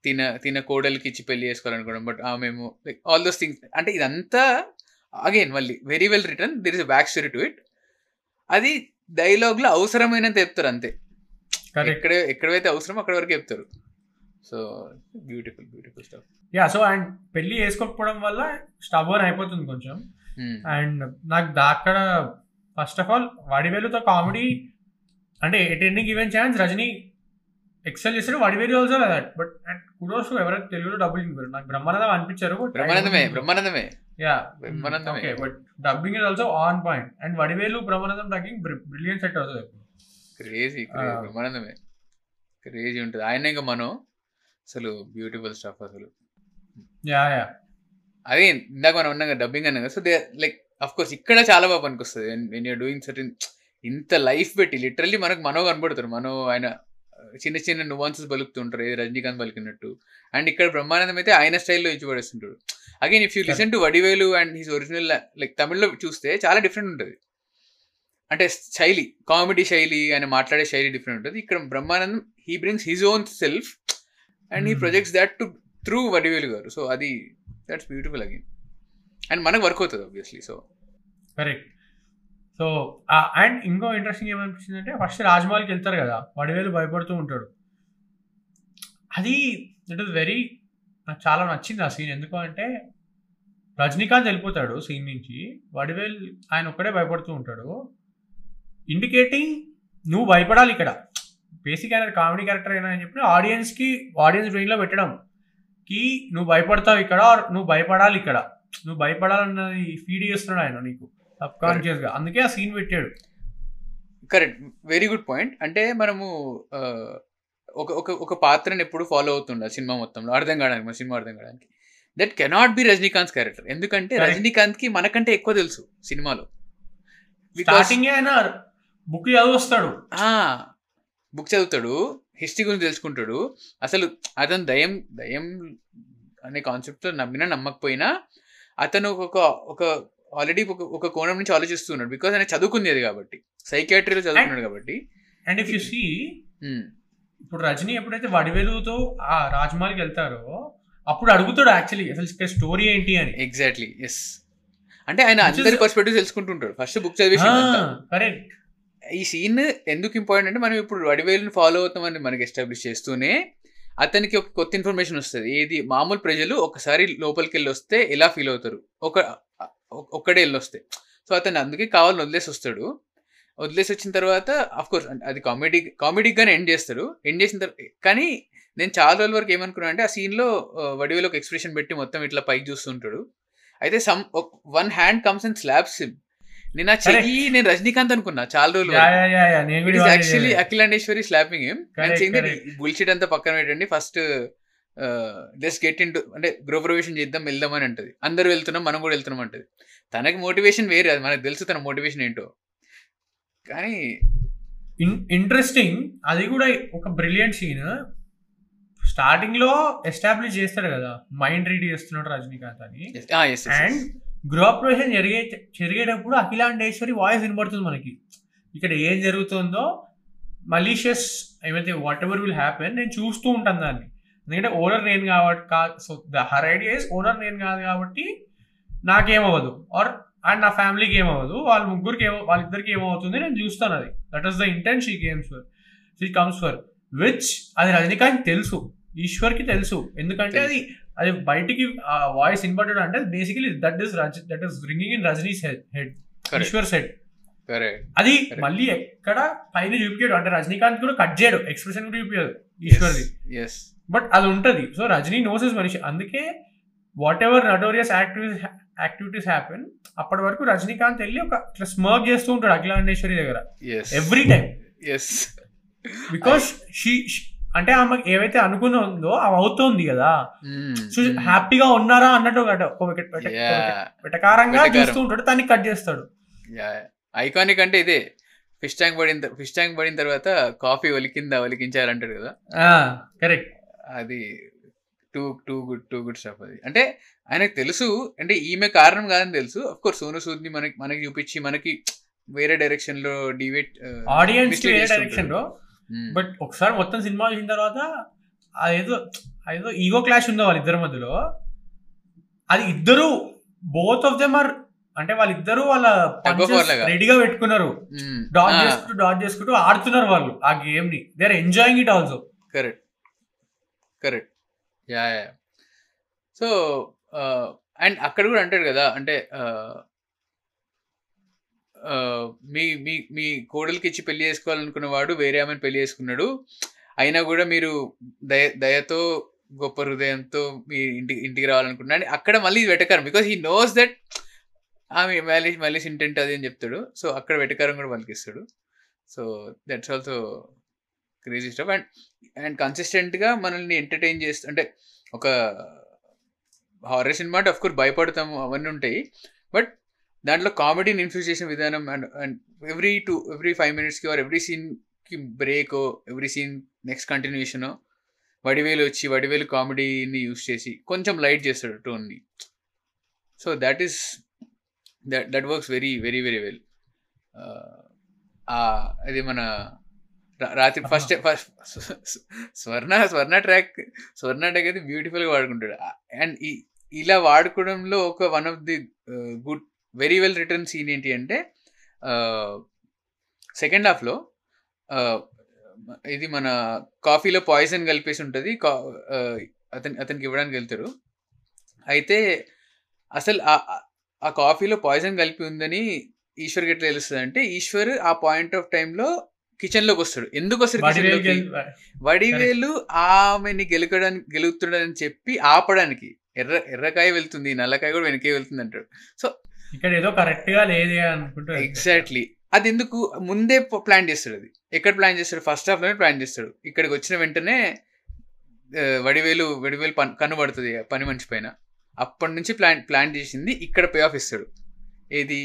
తిన తిన కోడలికి ఇచ్చి పెళ్ళి చేసుకోవాలనుకోవడం బట్ మేము లైక్ ఆల్ దోస్ థింగ్స్ అంటే ఇదంతా అగైన్ మళ్ళీ very well return there is back story to it అది డైలాగ్లో అవసరమైనంత చెప్తారు అంతే. ఎక్కడ ఎక్కడైతే అవసరం అక్కడ వరకు చెప్తారు. So beautiful beautiful stuff yeah so and పెళ్ళి వేసుకోకపోవడం వల్ల స్టబోన్ అయిపోతుంది కొంచెం. అండ్ నాకు దా- అక్కడ ఫస్ట్ ఆఫ్ ఆల్ వడివేలుతో కామెడీ అంటే attending even chance Rajini excel చేస్తాడు Vadivelu also that but and kudos ఎవరైతే తెలుగులో డబ్బులు ఇవ్వరు. నాకు బ్రహ్మానందం అనిపించారు బ్రహ్మానందమే బ్రహ్మానందమే. Yeah బ్రహ్మానందమే. Okay but dubbing is also on point and Vadivelu Brahmanandam dubbing brilliant set అవుతుంది క్రేజీ. బ్రహ్మానందమే. క్రేజీ ఉంటుంది. ఆయన ఇంకా మనం అసలు బ్యూటిఫుల్ స్టఫ్ అసలు. Yeah yeah. అదే ఇందాక మనం ఉన్నాం కదా డబ్బింగ్ అన్నాం కదా. So they like of course ఇక్కడ చాలా బాగా పనికొస్తుంది. వెన్ యూర్ డూయింగ్ సర్టన్ ఇంత లైఫ్ పెట్టి లిటరల్లీ మనకు మనో కనబడతారు మనో ఆయన చిన్న చిన్న నువాన్సెస్ పలుకుతుంటారు ఏది రజనీకాంత్ పలికినట్టు. అండ్ ఇక్కడ బ్రహ్మానందం అయితే ఆయన స్టైల్లో ఇచ్చి పడేస్తుంటాడు. Again if you listen to Vadivelu and his original like తమిళ్ళో చూస్తే చాలా డిఫరెంట్ ఉంటుంది. అంటే శైలి కామెడీ శైలి ఆయన మాట్లాడే శైలి డిఫరెంట్ ఉంటుంది. ఇక్కడ Brahmanandam he brings his own self and he. Projects that to through Vadivelu garu. So అది దట్స్ బ్యూటిఫుల్ అగైన్ అండ్ మనకు వర్క్ అవుతుంది obviously so correct so and ఇంకో ఇంట్రెస్టింగ్ ఏమనిపించింది అంటే ఫస్ట్ రాజ్మహల్కి వెళ్తారు కదా వడివేలు భయపడుతూ ఉంటాడు. అది ఇట్ ఇస్ వెరీ నాకు చాలా నచ్చింది ఆ సీన్ ఎందుకు అంటే రజనీకాంత్ వెళ్ళిపోతాడు సీన్ నుంచి వడివేల్ ఆయన ఒక్కడే భయపడుతూ ఉంటాడు. ఇండికేటింగ్ నువ్వు భయపడాలి ఇక్కడ. బేసిక్ ఆయన కామెడీ క్యారెక్టర్ అయినా అని చెప్పి ఆడియన్స్కి ఆడియన్స్ బ్రెయిన్లో పెట్టడం. కి నువ్వు భయపడతావు ఇక్కడ నువ్వు భయపడాలి ఇక్కడ. నువ్వు భయపడాలన్నది ఫీడ్ చేస్తున్నాడు ఆయన నీకు సబ్ కాన్షియస్గా అందుకే ఆ సీన్ పెట్టాడు. కరెక్ట్ వెరీ గుడ్ పాయింట్ అంటే మనము ఒక ఒక ఒక పాత్రని ఎప్పుడు ఫాలో అవుతుండాలి సినిమా మొత్తంలో అర్థం కావడానికి మన సినిమా అర్థం కావడానికి. That cannot be Rajinikanth character ఎందుకంటే. రజనీకాంత్కి మనకంటే ఎక్కువ తెలుసు సినిమాలో. స్టార్టింగ్ ఆయన బుక్ చదివస్తాడు. బుక్ చదువుతాడు హిస్టరీ గురించి తెలుసుకుంటాడు. అసలు అతను దయం దయం అనే కాన్సెప్ట్ నమ్మినా నమ్మకపోయినా అతను ఒక ఒక ఆల్రెడీ ఒక ఒక కోణం నుంచి ఆలోచిస్తున్నాడు బికాస్ ఆయన చదువుకుంది అది కాబట్టి. సైకియాట్రీలో చదువుకున్నాడు కాబట్టి. And if you see. ఇప్పుడు రజనీ ఎప్పుడైతే వడివేలుతో ఆ రాజ్మహల్కి వెళ్తారో అప్పుడు అడుగుతాడు యాక్చువల్లీ అసలు స్టోరీ ఏంటి అని. ఎగ్జాక్ట్లీ ఎస్ అంటే ఆయన అందరి పర్స్పెక్టివ్ తెలుసుకుంటుంటాడు. ఫస్ట్ బుక్ చదివేసి కరెక్ట్ ఈ సీన్ ఎందుకు ఇంపార్టెంట్ అంటే మనం ఇప్పుడు వడివేలుని ఫాలో అవుతామని మనకి ఎస్టాబ్లిష్ చేస్తూనే అతనికి ఒక కొత్త ఇన్ఫర్మేషన్ వస్తుంది. ఏది? మామూలు ప్రజలు ఒకసారి లోపలికి వెళ్ళి వస్తే ఎలా ఫీల్ అవుతారు? ఒక ఒక్కడే వెళ్ళి వస్తే. సో అతను అందుకే కావాలని వదిలేసి వస్తాడు. వదిలేసి వచ్చిన తర్వాత కోర్స్ అది కామెడీ కామెడీగానే ఎండ్ చేస్తాడు. ఎండ్ చేసిన తర్వాత కానీ నేను చాలా రోజుల వరకు ఏమనుకున్నాను అంటే ఆ సీన్లో వడివేలు ఒక ఎక్స్ప్రెషన్ పెట్టి మొత్తం ఇట్లా పైకి చూస్తుంటాడు అయితే someone hand comes and slaps him నేను ఆ చెయ్యి నేను రజనీకాంత్ అనుకున్నా చాలా రోజులు యాక్చువల్లీ. అఖిలాండేశ్వరి స్లాపింగ్. బుల్షిట్ అంతా పక్కన పెట్టండి. ఫస్ట్ జస్ట్ గెట్ ఇన్ అంటే గృహప్రవేశం చేద్దాం వెళ్దాం అని అంటది. అందరూ వెళ్తున్నాం మనం కూడా వెళ్తున్నాం అంటది. తనకి మోటివేషన్ వేరే అది మనకు తెలుసు తన మోటివేషన్ ఏంటో. కానీ ఇంట్రెస్టింగ్ అది కూడా ఒక బ్రిలియంట్ సీన్ స్టార్టింగ్లో ఎస్టాబ్లిష్ చేస్తాడు కదా మైండ్ రీడ్ చేస్తున్నాడు రజనీకాంత్ అని. అండ్ గృహప్రవేశం జరిగే జరిగేటప్పుడు అఖిలాండేశ్వరి వాయిస్ వినబడుతుంది మనకి. ఇక్కడ ఏం జరుగుతుందో మలీషియస్ ఏమైతే వాట్ ఎవర్ విల్ హ్యాపెన్ నేను చూస్తూ ఉంటాను దాన్ని. ఎందుకంటే ఓనర్ నేను కాబట్టి కాదు so the her idea is owner నేను కాదు కాబట్టి నాకేమవ్వదు. ఆర్ అండ్ నా ఫ్యామిలీకి ఏమవ్వదు వాళ్ళ ముగ్గురికి ఏమో వాళ్ళిద్దరికి ఏమవుతుంది నేను చూస్తాను అది. That is the intent she games for she comes for which అది రజనీకాంత్ తెలుసు. ఈశ్వర్కి తెలుసు. ఎందుకంటే అది అది బయటికి వాయిస్ వినపడడం అంటే basically that is that is ringing in Rajini's head head Eshwar said correct అది. మళ్ళీ ఎక్కడ పైన చూపించాడు అంటే రజనీకాంత్ కూడా కట్ చేయడు ఎక్స్ప్రెషన్ కూడా చూపించదు ఈశ్వర్ది బట్ అది ఉంటది. సో రజనీ నోస్ ఇస్ మనిషి అందుకే whatever notorious activities activities happen అప్పటి వరకు రజనీకాంత్ వెళ్ళి ఒక ఇట్లా స్మర్క్ చేస్తూ ఉంటాడు అఖిలాండేశ్వరి దగ్గర. ఎవ్రీ టైం బికాస్ షీ అంటే ఆమె ఏవైతే అనుకుని ఉందో అవి అవుతోంది కదా. హ్యాపీగా ఉన్నారా అన్నట్టు వెటకారంగా వెటకారం. చూస్తూ ఉంటాడు దాన్ని కట్ చేస్తాడు. ఐకానిక్ అంటే ఇదే. ఫిష్ ట్యాంక్ పడిన ఫిష్ ట్యాంక్ పడిన తర్వాత కాఫీ ఒలికిందా ఒలికించారంటాడు కదా. కరెక్ట్ అది too too good too good stuff అది. అంటే ఆయనకు తెలుసు అంటే ఈమె కారణం కాదని తెలుసు. అఫ్ కోర్స్ సోను సూద్ని మనకి మనకి చూపించి మనకి వేరే డైరెక్షన్లో డివేట్ ఆడియన్స్ డైరెక్షన్లో బట్ ఒకసారి మొత్తం సినిమా చూసిన తర్వాత అదేదో అదేదో ఈగో క్లాష్ ఉందో వాళ్ళిద్దరి మధ్యలో. అది ఇద్దరు బోత్ ఆఫ్ దెమ్ ఆర్ అంటే వాళ్ళిద్దరు వాళ్ళ. రెడీగా పెట్టుకున్నారు. డాట్ చేసుకుంటూ డాట్ చేసుకుంటూ ఆడుతున్నారు వాళ్ళు ఆ గేమ్ని. They are enjoying it also correct correct yeah yeah so and అక్కడ కూడా అంటాడు కదా అంటే uh, మీ మీ మీ కోడలికి ఇచ్చి పెళ్ళి చేసుకోవాలనుకున్న వాడు వేరే ఆమెను పెళ్ళి చేసుకున్నాడు. అయినా కూడా మీరు దయ దయతో గొప్ప హృదయంతో మీ ఇంటికి ఇంటికి రావాలనుకున్నాడు అక్కడ మళ్ళీ వెటకారం. బికాస్ హీ నోస్ దట్ ఆమె మ్యాలేజ్ మ్యాలేజ్ ఇంటెంట్ అది అని చెప్తాడు. సో అక్కడ వెటకారం కూడా పలికిస్తాడు. So that's also crazy stuff and and కన్సిస్టెంట్గా మనల్ని ఎంటర్టైన్ చేస్తూ అంటే ఒక హారర్ సినిమా అంటే అఫ్కోర్స్ భయపడతాము అవన్నీ ఉంటాయి. బట్ దాంట్లో కామెడీని ఇన్ఫ్యూజ్ చేసిన విధానం and and every two every five మినిట్స్కి ఆర్ ఎవ్రీ సీన్కి break every scene next continuation Vadivelu వచ్చి వడివేలు కామెడీని యూస్ చేసి కొంచెం లైట్ చేస్తాడు టోన్ని so that is that that works very very very well అది మన రాత్రి first first Swarna Swarna track Swarna track అయితే బ్యూటిఫుల్గా వాడుకుంటాడు. అండ్ ఇలా వాడుకోవడంలో ఒక one of the good very well written scene ఏంటి అంటే సెకండ్ హాఫ్లో ఇది మన కాఫీలో పాయిజన్ కలిపేసి ఉంటుంది అతని అతనికి ఇవ్వడానికి వెళ్తారు. అయితే అసలు ఆ- కాఫీలో పాయిజన్ కలిపి ఉందని ఈశ్వర్కి ఎట్లా తెలుస్తుంది అంటే ఈశ్వర్ ఆ పాయింట్ ఆఫ్ టైంలో కిచెన్లోకి వస్తాడు. ఎందుకు వస్తాడు కిచెన్లోకి వడివేలు ఆమెని గెలుకడానికి గెలుగుతున్నాడని చెప్పి ఆపడానికి. ఎర్ర ఎర్రకాయ వెళ్తుంది నల్లకాయ కూడా వెనకే వెళ్తుంది అంటాడు ఇక్కడ ఏదో కరెక్ట్గా లేదే అనుకుంటూ ఎగ్జాక్ట్లీ అది ఎందుకు ముందే ప్లాన్ చేస్తాడు అది. ఎక్కడ ప్లాన్ చేస్తాడు? ఫస్ట్ హాఫ్లోనే ప్లాన్ చేస్తాడు. ఇక్కడికి వచ్చిన వెంటనే వడివేలు వడివేలు పన్ కనుబడుతుంది పని మనిషి పైన. అప్పటి నుంచి ప్లాన్ ప్లాన్ చేసింది ఇక్కడ పే ఆఫ్ ఇస్తాడు. ఏది?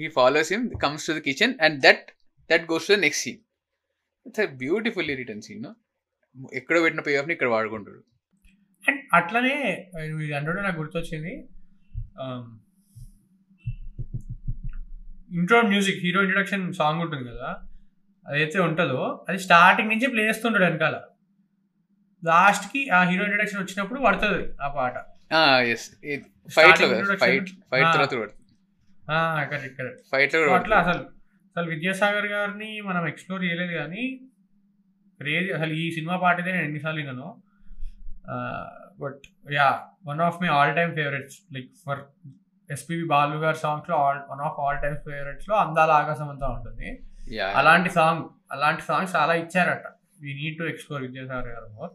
He follows him comes to the kitchen and that that goes to the next scene it's beautifully written scene ఎక్కడో పెట్టిన పే ఆఫ్ని ఇక్కడ వాడుకుంటాడు. అండ్ అట్లనే అంటే నాకు గుర్తొచ్చింది intro music hero introduction song ఉంటుంది కదా అదైతే ఉంటుందో అది స్టార్టింగ్ నుంచి ప్లే చేస్తుంటాడు వెనకాల. లాస్ట్కి ఆ హీరో ఇంట్రొడక్షన్ వచ్చినప్పుడు పడుతుంది ఆ పాట. కరెక్ట్ కరెక్ట్ అట్లా. అసలు అసలు విద్యాసాగర్ గారిని మనం ఎక్స్ప్లోర్ చేయలేదు కానీ క్రేజీ అసలు ఈ సినిమా పాటదే నేను ఎన్నిసార్లు విన్నాను but yeah one of my all time favourites like for SPB Balu గారి సాంగ్స్లో all one of all time ఫేవరెట్స్లో అందాల ఆకాశం అంతా ఉంటుంది. అలాంటి సాంగ్ అలాంటి సాంగ్స్ చాలా ఇచ్చారట. We need to explore Vidyasagar గారు మోర్.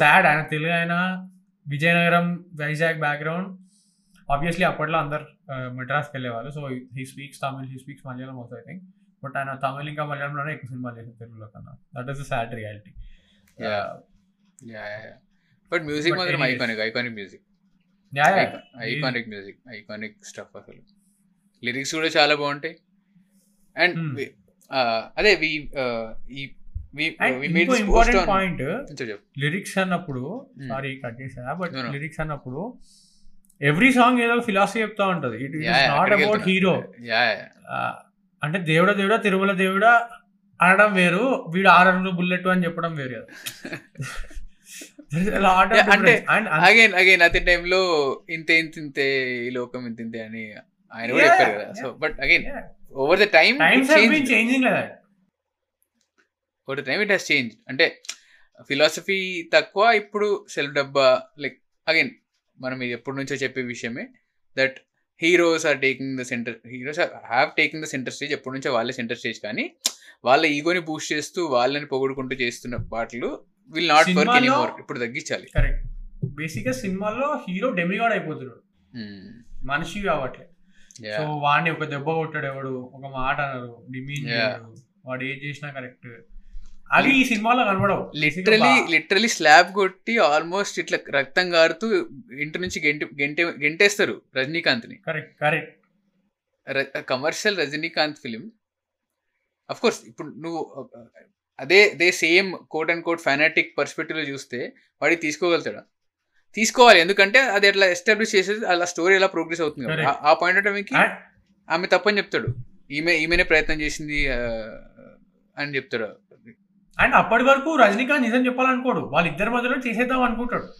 సాడ్ ఆయన తెలుగు ఆయన విజయనగరం వైజాగ్ బ్యాక్గ్రౌండ్ ఆబ్వియస్లీ అప్పట్లో అందరు మెడ్రాస్కి వెళ్ళేవాళ్ళు. So he speaks Tamil he speaks Malayalam also I think but ఆయన తమిళ్ ఇంకా మలయాళంలోనే ఎక్కువ సినిమాలు చేశారు తెలుగులో కన్నా. That is the sad reality. But music మాత్రం. Iconic iconic music iconic music iconic stuff అసలు లిరిక్స్ కూడా చాలా బాగుంటాయి అండ్ Hmm. అదే వి ఈ this post important on point lyrics అన్నప్పుడు. సారీ కట్ చేసా బట్. లిరిక్స్ అన్నప్పుడు ఎవ్రీ సాంగ్ ఏదో ఫిలాసఫీ చెప్తా ఉంటది it is not about. Hero yeah అంటే దేవుడా దేవుడా తిరుమల దేవుడా అనడం వేరు వీడు ఆరు బుల్లెట్ అని చెప్పడం వేరు కదా అంటే అగైన్ అగైన్ అదే టైంలో ఇంతే ఇంత ఇంతే ఈ లోకం ఇంత ఇంతే అని ఆయన కూడా చెప్పారు కదా. So but again over the కదా. Over the time it has change అంటే ఫిలాసఫీ తక్కువ ఇప్పుడు సెల్ఫ్ డబ్బా లైక్ అగైన్ మనం ఇది ఎప్పటి నుంచో చెప్పే విషయమే that heroes are taking the centre heroes have taking the centre stage ఎప్పటి నుంచో వాళ్ళే సెంటర్ స్టేజ్ కానీ వాళ్ళ ఈగోని బూస్ట్ చేస్తూ వాళ్ళని పొగుడుకుంటూ చేస్తున్న పాటలు విల్ నాట్ వర్క్ ఎనీమోర్ ఇప్పుడు తగ్గించాలి. కరెక్ట్ బేసిక్గా సినిమాలో హీరో డెమిగాడ్ అయిపోతున్నాడు. మనిషి కావట్లే. సో వాడిని ఒక దెబ్బ కొట్టాడు ఎవడు? ఒక మాట అన్నారు డిమీన్. వాడు ఏం చేసినా కరెక్ట్ అవి ఈ సినిమాలో కనబడవు. లిటరలీ లిటరలీ స్లాబ్ కొట్టి ఆల్మోస్ట్ ఇట్లా రక్తం గారుతూ ఇంటి నుంచి గెంటి గెంటే గెంటేస్తారు రజనీకాంత్ని. Correct correct commercial Rajinikanth film of course ఇప్పుడు నువ్వు అదే అదే same quote and quote fanatic పర్స్పెక్టివ్లో చూస్తే వాడికి తీసుకోగలుగుతాడా? తీసుకోవాలి. ఎందుకంటే అది ఎట్లా ఎస్టాబ్లిష్ చేసేది అలా స్టోరీ ఎలా ప్రోగ్రెస్ అవుతుంది. ఆ- పాయింట్ ఆఫ్ ఆమె తప్పని చెప్తాడు. ఈమె ఈమెనే ప్రయత్నం చేసింది అని చెప్తాడు. అండ్ అప్పటి వరకు రజనీకాంత్ నిజం చెప్పాలనుకోడు. వాళ్ళిద్దరి మధ్యలో చేసేద్దాం అనుకుంటాడు.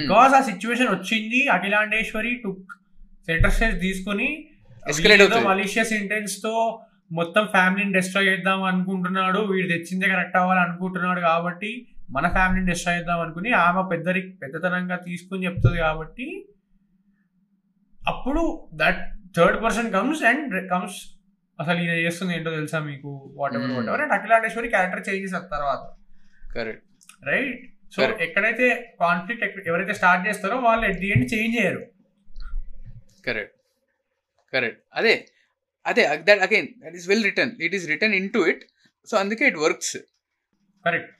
బికాస్ ఆ సిచ్యువేషన్ వచ్చింది అఖిలాండేశ్వరి టుక్ సెంటర్ స్టేజ్ తీసుకుని. మలీషియస్ ఇంటెన్స్తో మొత్తం ఫ్యామిలీని డిస్ట్రాయ్ చేద్దాం అనుకుంటున్నాడు వీడు తెచ్చిందే కరెక్ట్ అవ్వాలి అనుకుంటున్నాడు కాబట్టి మన ఫ్యామిలీని డిస్ట్రాయ్ చేద్దాం అనుకుని ఆమె పెద్దరి పెద్దతనంగా తీసుకుని చెప్తుంది కాబట్టి అప్పుడు that third person comes and comes అసలు ఈయన చేస్తుంది ఏంటో తెలుసా మీకు? Whatever. Whatever and Akhilandeshwari character change చేసిన తర్వాత. Correct right so. ఎక్కడైతే కాన్ఫ్లిక్ట్ ఎవరైతే స్టార్ట్ చేస్తారో వాళ్ళు ఎట్ ది ఎండ్ చేంజ్ చేయరు. కరెక్ట్ కరెక్ట్ అదే అదే that again that is well written it is written into it so అందుకే ఇట్ వర్క్స్ కరెక్ట్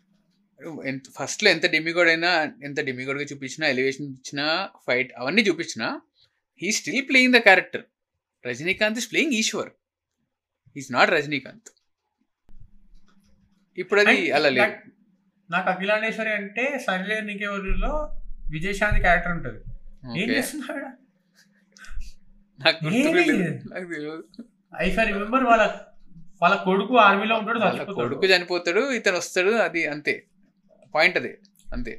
ఎంత ఫస్ట్లో ఎంత డెమిగోడ్ అయినా ఎంత డెమిగోడ్గా చూపించినా ఎలివేషన్ ఇచ్చినా ఫైట్ అవన్నీ చూపించినా he still playing the character Rajinikanth is playing Eshwar is not Rajinikanth. ఇప్పుడు అది అలా లేదు. నాకు అఖిలాండేశ్వరి అంటే సరిలే నీకెవరిలో విజయశాంతి క్యారెక్టర్ ఉంటుంది. ఏం. చేస్తున్నాడు. నాకు తెలియదు. ఐ ఫర్ రిమెంబర్ వాళ్ళ వాళ్ళ కొడుకు ఆర్మీలో ఉంటాడు కొడుకు చనిపోతాడు ఇతను వస్తాడు అది అంతే. పాయింట్ అదే అంతే.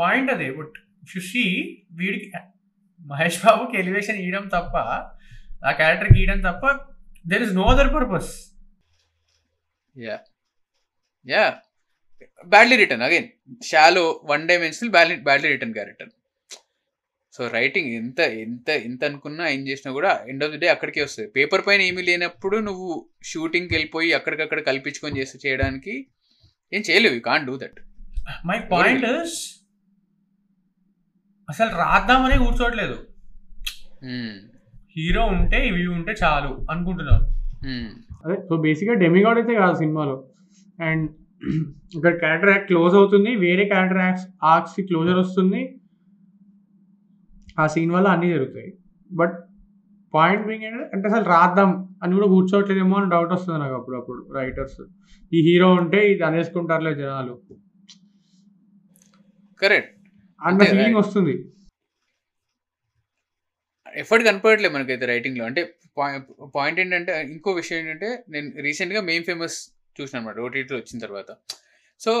పాయింట్ అదే బట్ షుషి వీడికి మహేష్ బాబుకి ఎలివేషన్ ఇవ్వడం తప్ప ఆ క్యారెక్టర్ గీయడం తప్ప there is no other purpose yeah yeah badly written again shallow one dimensional badly badly written character so writing ఎంత ఎంత ఎంత అనుకున్నా ఏం చేసినా కూడా ఎండ్ ఆఫ్ ది డే అక్కడికే వస్తుంది. పేపర్ పైన ఏమీ లేనప్పుడు నువ్వు షూటింగ్కి వెళ్ళిపోయి అక్కడికక్కడ కల్పించుకొని చేసి చేయడానికి ఏం చేయలేవు. You can do that my point is అసలు రాద్దామనే కూర్చోవట్లేదు. హీరో ఉంటే ఇవి ఉంటే చాలు అనుకుంటున్నారు అదే సో బేసిక్గా డెమిగాడ్ అయితే కాదు సినిమాలో. అండ్ ఇక్కడ క్యారెక్టర్ యాక్ట్ క్లోజ్ అవుతుంది వేరే క్యారెక్టర్ యాక్ట్స్ ఆర్క్స్ క్లోజర్ వస్తుంది. ఆ సీన్ వల్ల అన్నీ జరుగుతాయి. బట్ పాయింట్ బీయింగ్ ఏంటంటే అంటే అసలు రాద్దాం అని కూడా కూర్చోవట్లేదేమో అని డౌట్ వస్తుంది నాకు అప్పుడప్పుడు రైటర్స్ ఈ హీరో ఉంటే ఇది అనేసుకుంటారులే జనాలు. కరెక్ట్ అన్న అంతే, ఫీలింగ్. వస్తుంది. ఎఫర్ట్ కనపడట్లేదు మనకైతే రైటింగ్లో అంటే పాయింట్ ఏంటంటే ఇంకో విషయం ఏంటంటే నేను రీసెంట్గా మెయిన్ ఫేమస్ చూసిన అనమాట ఓటీటీలో వచ్చిన తర్వాత. So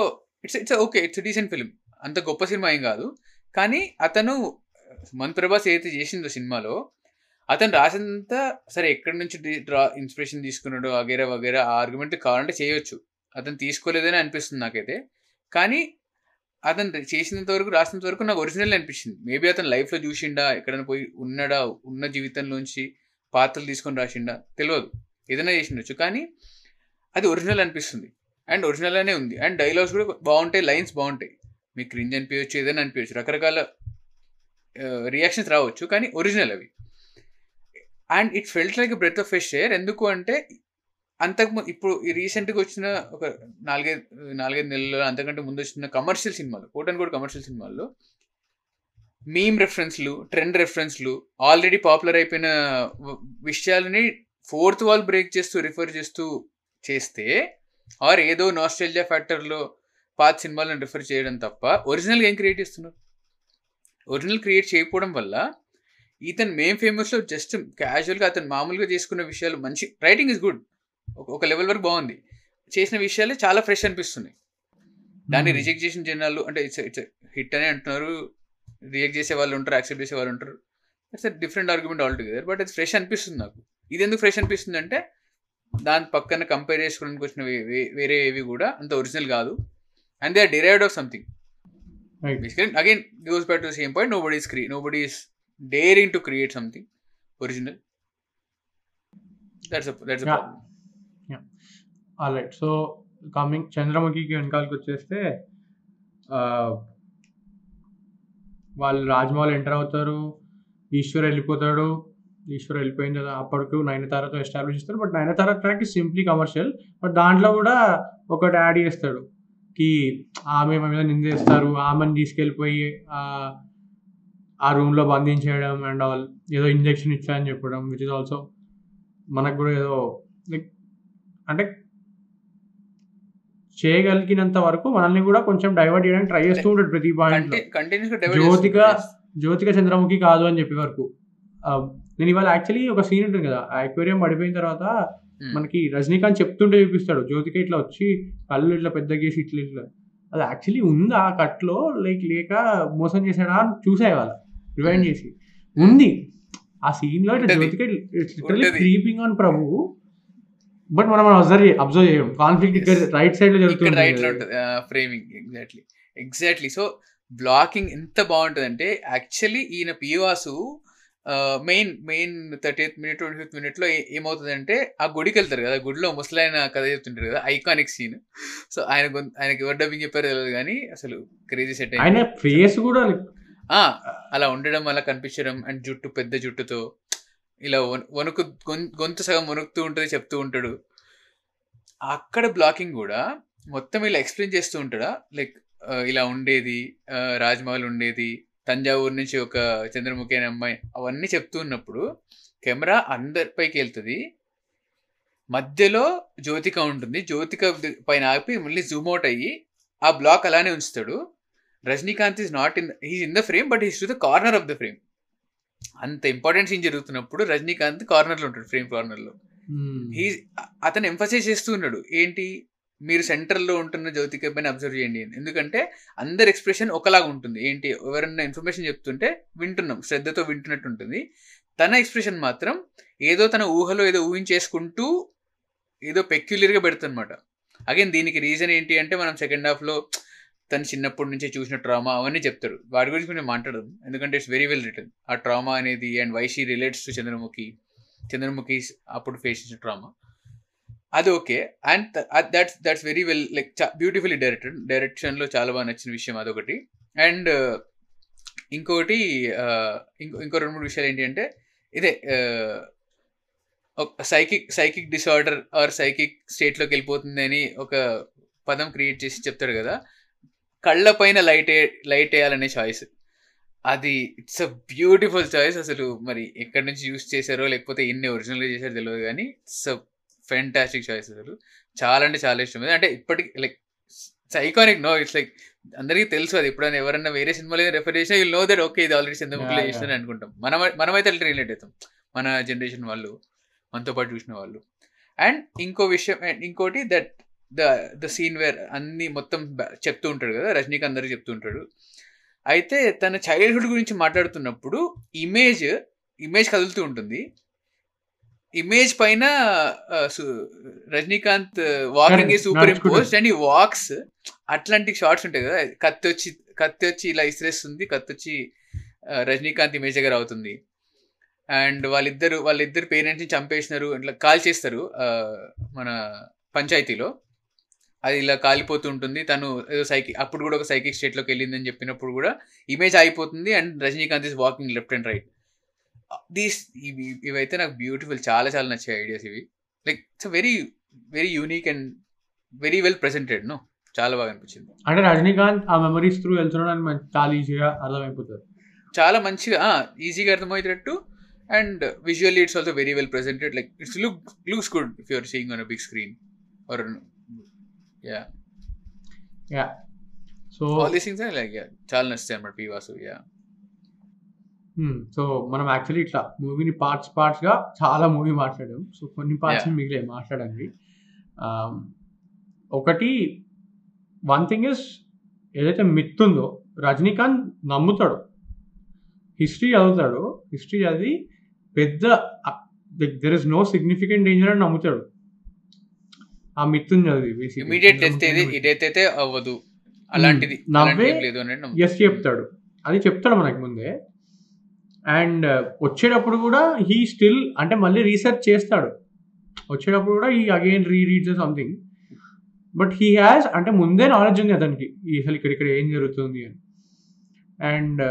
it's it's okay it's decent film అంత గొప్ప సినిమా ఏం కాదు. కానీ అతను మన్ ప్రభాస్ ఏదైతే చేసిందో సినిమాలో అతను రాసినంత సరే ఎక్కడి నుంచి డ్రా ఇన్స్పిరేషన్ తీసుకున్నాడు వగేరా వగేరా ఆ ఆర్గ్యుమెంట్ కావాలంటే చేయొచ్చు. అతను తీసుకోలేదని అనిపిస్తుంది నాకైతే. కానీ అతను చేసినంత వరకు రాసినంత వరకు నాకు ఒరిజినల్ అనిపించింది. మేబీ అతను లైఫ్లో చూసిండా ఎక్కడైనా పోయి ఉన్నాడా ఉన్న జీవితంలోంచి పాత్రలు తీసుకొని రాసిండా తెలియదు ఏదైనా చేసిండొచ్చు. కానీ అది ఒరిజినల్ అనిపిస్తుంది. అండ్ ఒరిజినల్ అనే ఉంది. అండ్ డైలాగ్స్ కూడా బాగుంటాయి లైన్స్ బాగుంటాయి. మీకు క్రింజ్ అనిపించవచ్చు ఏదైనా అనిపించచ్చు రకరకాల రియాక్షన్స్ రావచ్చు కానీ ఒరిజినల్ అవి. And it felt like breath of fresh air ఎందుకు అంటే అంతకు ఇప్పుడు ఈ రీసెంట్గా వచ్చిన ఒక నాలుగైదు నాలుగైదు నెలల్లో అంతకంటే ముందు వచ్చిన కమర్షియల్ సినిమాలు కోటన్ కూడా కమర్షియల్ సినిమాల్లో మీమ్ రెఫరెన్స్లు ట్రెండ్ రెఫరెన్స్లు ఆల్రెడీ పాపులర్ అయిపోయిన విషయాలని ఫోర్త్ వాల్ బ్రేక్ చేస్తూ రిఫర్ చేస్తూ చేస్తే ఆర్ ఏదో నాస్ట్రేలియా ఫ్యాక్టర్లో పాత సినిమాలను రిఫర్ చేయడం తప్ప ఒరిజినల్గా ఏం క్రియేట్ చేస్తున్నారు? ఒరిజినల్ క్రియేట్ చేయకపోవడం వల్ల ఇతను మేం ఫేమస్లో జస్ట్ క్యాజువల్గా అతను మామూలుగా చేసుకున్న విషయాలు మంచి రైటింగ్ ఇస్ గుడ్ ఒక లెవెల్ వరకు బాగుంది. చేసిన విషయాలు చాలా ఫ్రెష్ అనిపిస్తున్నాయి. దాన్ని రిజెక్ట్ చేసిన జనాలు అంటే ఇట్స్ ఇట్స్ హిట్ అనే అంటున్నారు. రిజెక్ట్ చేసే వాళ్ళు ఉంటారు యాక్సెప్ట్ చేసే వాళ్ళు ఉంటారు. It's different argument all together but అది ఫ్రెష్ అనిపిస్తుంది నాకు. ఇది ఎందుకు ఫ్రెష్ అనిపిస్తుంది అంటే దాని పక్కన కంపేర్ చేసుకోవడానికి వచ్చిన వేరే ఏవి కూడా అంత ఒరిజినల్ కాదు. And they are derived of something right basically again goes back to the same point. Nobody is cre- nobody is daring to create something original. That's a that's a Yeah. problem. Right so coming చంద్రముఖికి వెనకాలకి వచ్చేస్తే వాళ్ళు రాజ్మహల్ ఎంటర్ అవుతారు ఈశ్వర్ వెళ్ళిపోతాడు ఈశ్వర్ వెళ్ళిపోయిన తర్వాత అప్పటికు నయనతారతో ఎస్టాబ్లిష్ చేస్తారు but Nayanthara track simply commercial but దాంట్లో కూడా ఒకటి యాడ్ చేస్తాడు. కి ఆమె మా మీద నిందేస్తారు ఆమెను తీసుకెళ్ళిపోయి ఆ, ఆ రూమ్లో బంధించేయడం అండ్ ఆల్ ఏదో ఇంజెక్షన్ ఇచ్చాయని చెప్పడం విచ్ ఇస్ ఆల్సో మనకు కూడా ఏదో లైక్ అంటే చేయగలిగినంత వరకు మనల్ని కూడా కొంచెం డైవర్ట్ చేయడానికి ట్రై చేస్తూ ఉంటాడు ప్రతి పాయింట్ జ్యోతిక. జ్యోతిక చంద్రముఖి కాదు అని చెప్పే వరకు నేను ఇవాళ యాక్చువల్లీ ఒక సీన్ ఉంటుంది కదా ఆక్వేరియం పడిపోయిన తర్వాత. మనకి రజనీకాంత్ చెప్తుంటే చూపిస్తాడు జ్యోతిక ఇట్లా వచ్చి కళ్ళు ఇట్లా పెద్ద గీసి ఇట్లా ఇట్లా. అది యాక్చువల్లీ ఉందా ఆ కట్లో? లైక్ లేక మోసం చేశాడా అని చూసే వాళ్ళ రివైండ్ చేసి. ఉంది. ఆ సీన్లో ఇట్లా. Jyothika literally. Creeping on Prabhu. But మనం అబ్జర్వ్ అబ్జర్వ్ చేయం కాన్ఫ్లిక్ట్ ఇక్కడ. రైట్ సైడ్లో జరుగుతుంది. రైట్లో ఉంటుంది. Framing exactly exactly so blocking ఎంత బాగుంటుంది అంటే యాక్చువల్లీ ఈయన P Vasu main main thirty eighth minute twenty fifth మినిట్లో ఏ- ఏమవుతుందంటే ఆ గుడికి వెళ్తారు కదా గుడిలో ముసలాయన కథ చెప్తుంటారు కదా ఐకానిక్ సీన్ సో ఆయన ఆయనకి ఎవరు డబ్బింగ్ చెప్పారో తెలియదు కానీ అసలు క్రేజీ సెట్ ఆయన ఫేస్ కూడా అలా ఉండడం అలా కనిపించడం అండ్ జుట్టు పెద్ద జుట్టుతో ఇలా వణు- వణుకు గొంతు సగం వణుకుతూ ఉంటుంది చెప్తూ ఉంటాడు. అక్కడ బ్లాకింగ్ కూడా మొత్తం ఇలా ఎక్స్ప్లెయిన్ చేస్తూ ఉంటాడా? లైక్ ఇలా ఉండేది రాజ్మహల్ ఉండేది తంజావూరు నుంచి ఒక చంద్రముఖి అనే అమ్మాయి అవన్నీ చెప్తూ ఉన్నప్పుడు కెమెరా అందరిపైకి వెళ్తుంది. మధ్యలో జ్యోతిక ఉంటుంది. జ్యోతిక పైన ఆపి మళ్ళీ జూమ్ అవుట్ అయ్యి ఆ బ్లాక్ అలానే ఉంచుతాడు. Rajinikanth is not in he's in the frame but he's to the corner of the frame అంత ఇంపార్టెంట్ సీన్ జరుగుతున్నప్పుడు రజనీకాంత్ కార్నర్లో ఉంటాడు ఫ్రేమ్ కార్నర్లో. హీ అతను ఎంఫసైజ్ చేస్తూ ఉన్నాడు ఏంటి? మీరు సెంటర్లో ఉంటున్న జ్యోతిక పైన అబ్జర్వ్ చేయండి. ఎందుకంటే అందరి ఎక్స్ప్రెషన్ ఒకలాగా ఉంటుంది. ఏంటి? ఎవరన్నా ఇన్ఫర్మేషన్ చెప్తుంటే వింటున్నాం. శ్రద్ధతో వింటున్నట్టు ఉంటుంది. తన ఎక్స్ప్రెషన్ మాత్రం ఏదో తన ఊహలో ఏదో ఊహించేసుకుంటూ ఏదో పెక్యులర్గా పెడుతుందన్నమాట. అగైన్ దీనికి రీజన్ ఏంటి అంటే మనం సెకండ్ హాఫ్లో తను చిన్నప్పటి నుంచే చూసిన ట్రామా అవన్నీ చెప్తాడు వాటి గురించి కొంచెం మాట్లాడదు. ఎందుకంటే ఇట్స్ వెరీ వెల్ రిటర్న్ ఆ ట్రామా అనేది and why she relates to Chandramukhi Chandramukhi అప్పుడు ఫేస్ చేసిన ట్రామా అది okay. And that's that's very well like beautifully directed డైరెక్షన్లో చాలా బాగా నచ్చిన విషయం అదొకటి. అండ్ ఇంకొకటి ఇంకో ఇంకో రెండు మూడు విషయాలు ఏంటి అంటే ఇదే psychic psychic disorder or psychic స్టేట్లోకి వెళ్ళిపోతుంది అని ఒక పదం క్రియేట్ చేసి చెప్తాడు కదా. కళ్ళ పైన లైట్ లైట్ వేయాలనే చాయిస్ అది ఇట్స్ అ బ్యూటిఫుల్ చాయిస్ అసలు మరి ఎక్కడి నుంచి యూస్ చేశారో లేకపోతే ఎన్ని ఒరిజినల్గా చేశారో తెలియదు కానీ ఇట్స్ అ ఫెంటాస్టిక్ చాయిస్ అసలు చాలా అంటే చాలా ఇష్టం. అంటే ఇప్పటికి like iconic no it's like అందరికీ తెలుసు అది. ఎప్పుడైనా ఎవరన్నా వేరే సినిమాలో రెఫర్ చేసినా విల్ నో దట్ ఓకే ఇది ఆల్రెడీ చంద్రముఖిలో. చేసిన అనుకుంటాం. మనం మనమైతే అట్లా రిలేట్ అవుతాం. మన జనరేషన్ వాళ్ళు మనతో పాటు చూసిన వాళ్ళు. అండ్ ఇంకో విషయం and ఇంకోటి that the the scene where అన్ని మొత్తం చెప్తూ ఉంటాడు కదా రజనీకాంత్ అందరికి చెప్తూ ఉంటాడు. అయితే తన చైల్డ్హుడ్ గురించి మాట్లాడుతున్నప్పుడు ఇమేజ్ ఇమేజ్ కదులుతూ ఉంటుంది. ఇమేజ్ పైన Rajinikanth walking. Superimpose and ఈ వాక్స్ అట్లాంటి షార్ట్స్ ఉంటాయి కదా. కత్తి వచ్చి కత్తి వచ్చి ఇలా ఇసిరేస్తుంది కత్తి వచ్చి రజనీకాంత్ ఇమేజ్ దగ్గర అవుతుంది. అండ్ వాళ్ళిద్దరు వాళ్ళిద్దరు పేరెంట్స్ని చంపేసినారు ఇట్లా కాల్ చేస్తారు మన పంచాయతీలో. అది ఇలా కాలిపోతూ ఉంటుంది. తను ఏదో సైకి అప్పుడు కూడా ఒక సైకిక్ స్టేట్లోకి వెళ్ళిందని చెప్పినప్పుడు కూడా ఇమేజ్ అయిపోతుంది and Rajinikanth is walking left and right these ఇవి ఇవైతే నాకు బ్యూటిఫుల్ చాలా చాలా నచ్చాయి ఐడియాస్ ఇవి. Like it's very very unique and very well presented no? చాలా బాగా అనిపించింది. అంటే రజనీకాంత్ ఆ మెమరీస్ త్రూ వెళ్తున్నాడు అని చాలా ఈజీగా అర్థమైపోతుంది. చాలా మంచిగా ఈజీగా అర్థమయ్యేటట్టు and visually it's also very well presented like it's look looks good if you're seeing on big screen or yeah. Yeah. So all these things like yeah చాలా నచ్చాయి అన్నమాట పి వాసు యా సో మనం యాక్చువల్లీ ఇట్లా మూవీని పార్ట్స్ పార్ట్స్గా చాలా మూవీ మాట్లాడాం. సో కొన్ని పార్ట్స్. మిగిలే మాట్లాడండి. Um, ఒకటి వన్ థింగ్ ఇస్ ఏదైతే మిత్ ఉందో రజనీకాంత్ నమ్ముతాడు. హిస్టరీ చదువుతాడు. హిస్టరీ చదివి పెద్ద there is no significant danger అని నమ్ముతాడు. ఆ మిత్తుని చదివి. ఇమీడియట్ డెత్ అవ్వదు. అలాంటిది. నవ్వే ఎస్ చెప్తాడు. అది చెప్తాడు మనకి ముందే. అండ్ వచ్చేటప్పుడు కూడా హీ స్టిల్ అంటే మళ్ళీ రీసెర్చ్ చేస్తాడు. వచ్చేటప్పుడు కూడా ఈ again re reads something. But he has అంటే ముందే నాలెడ్జ్ ఉంది అతనికి ఈ అసలు ఇక్కడ ఇక్కడ ఏం జరుగుతుంది అని. అండ్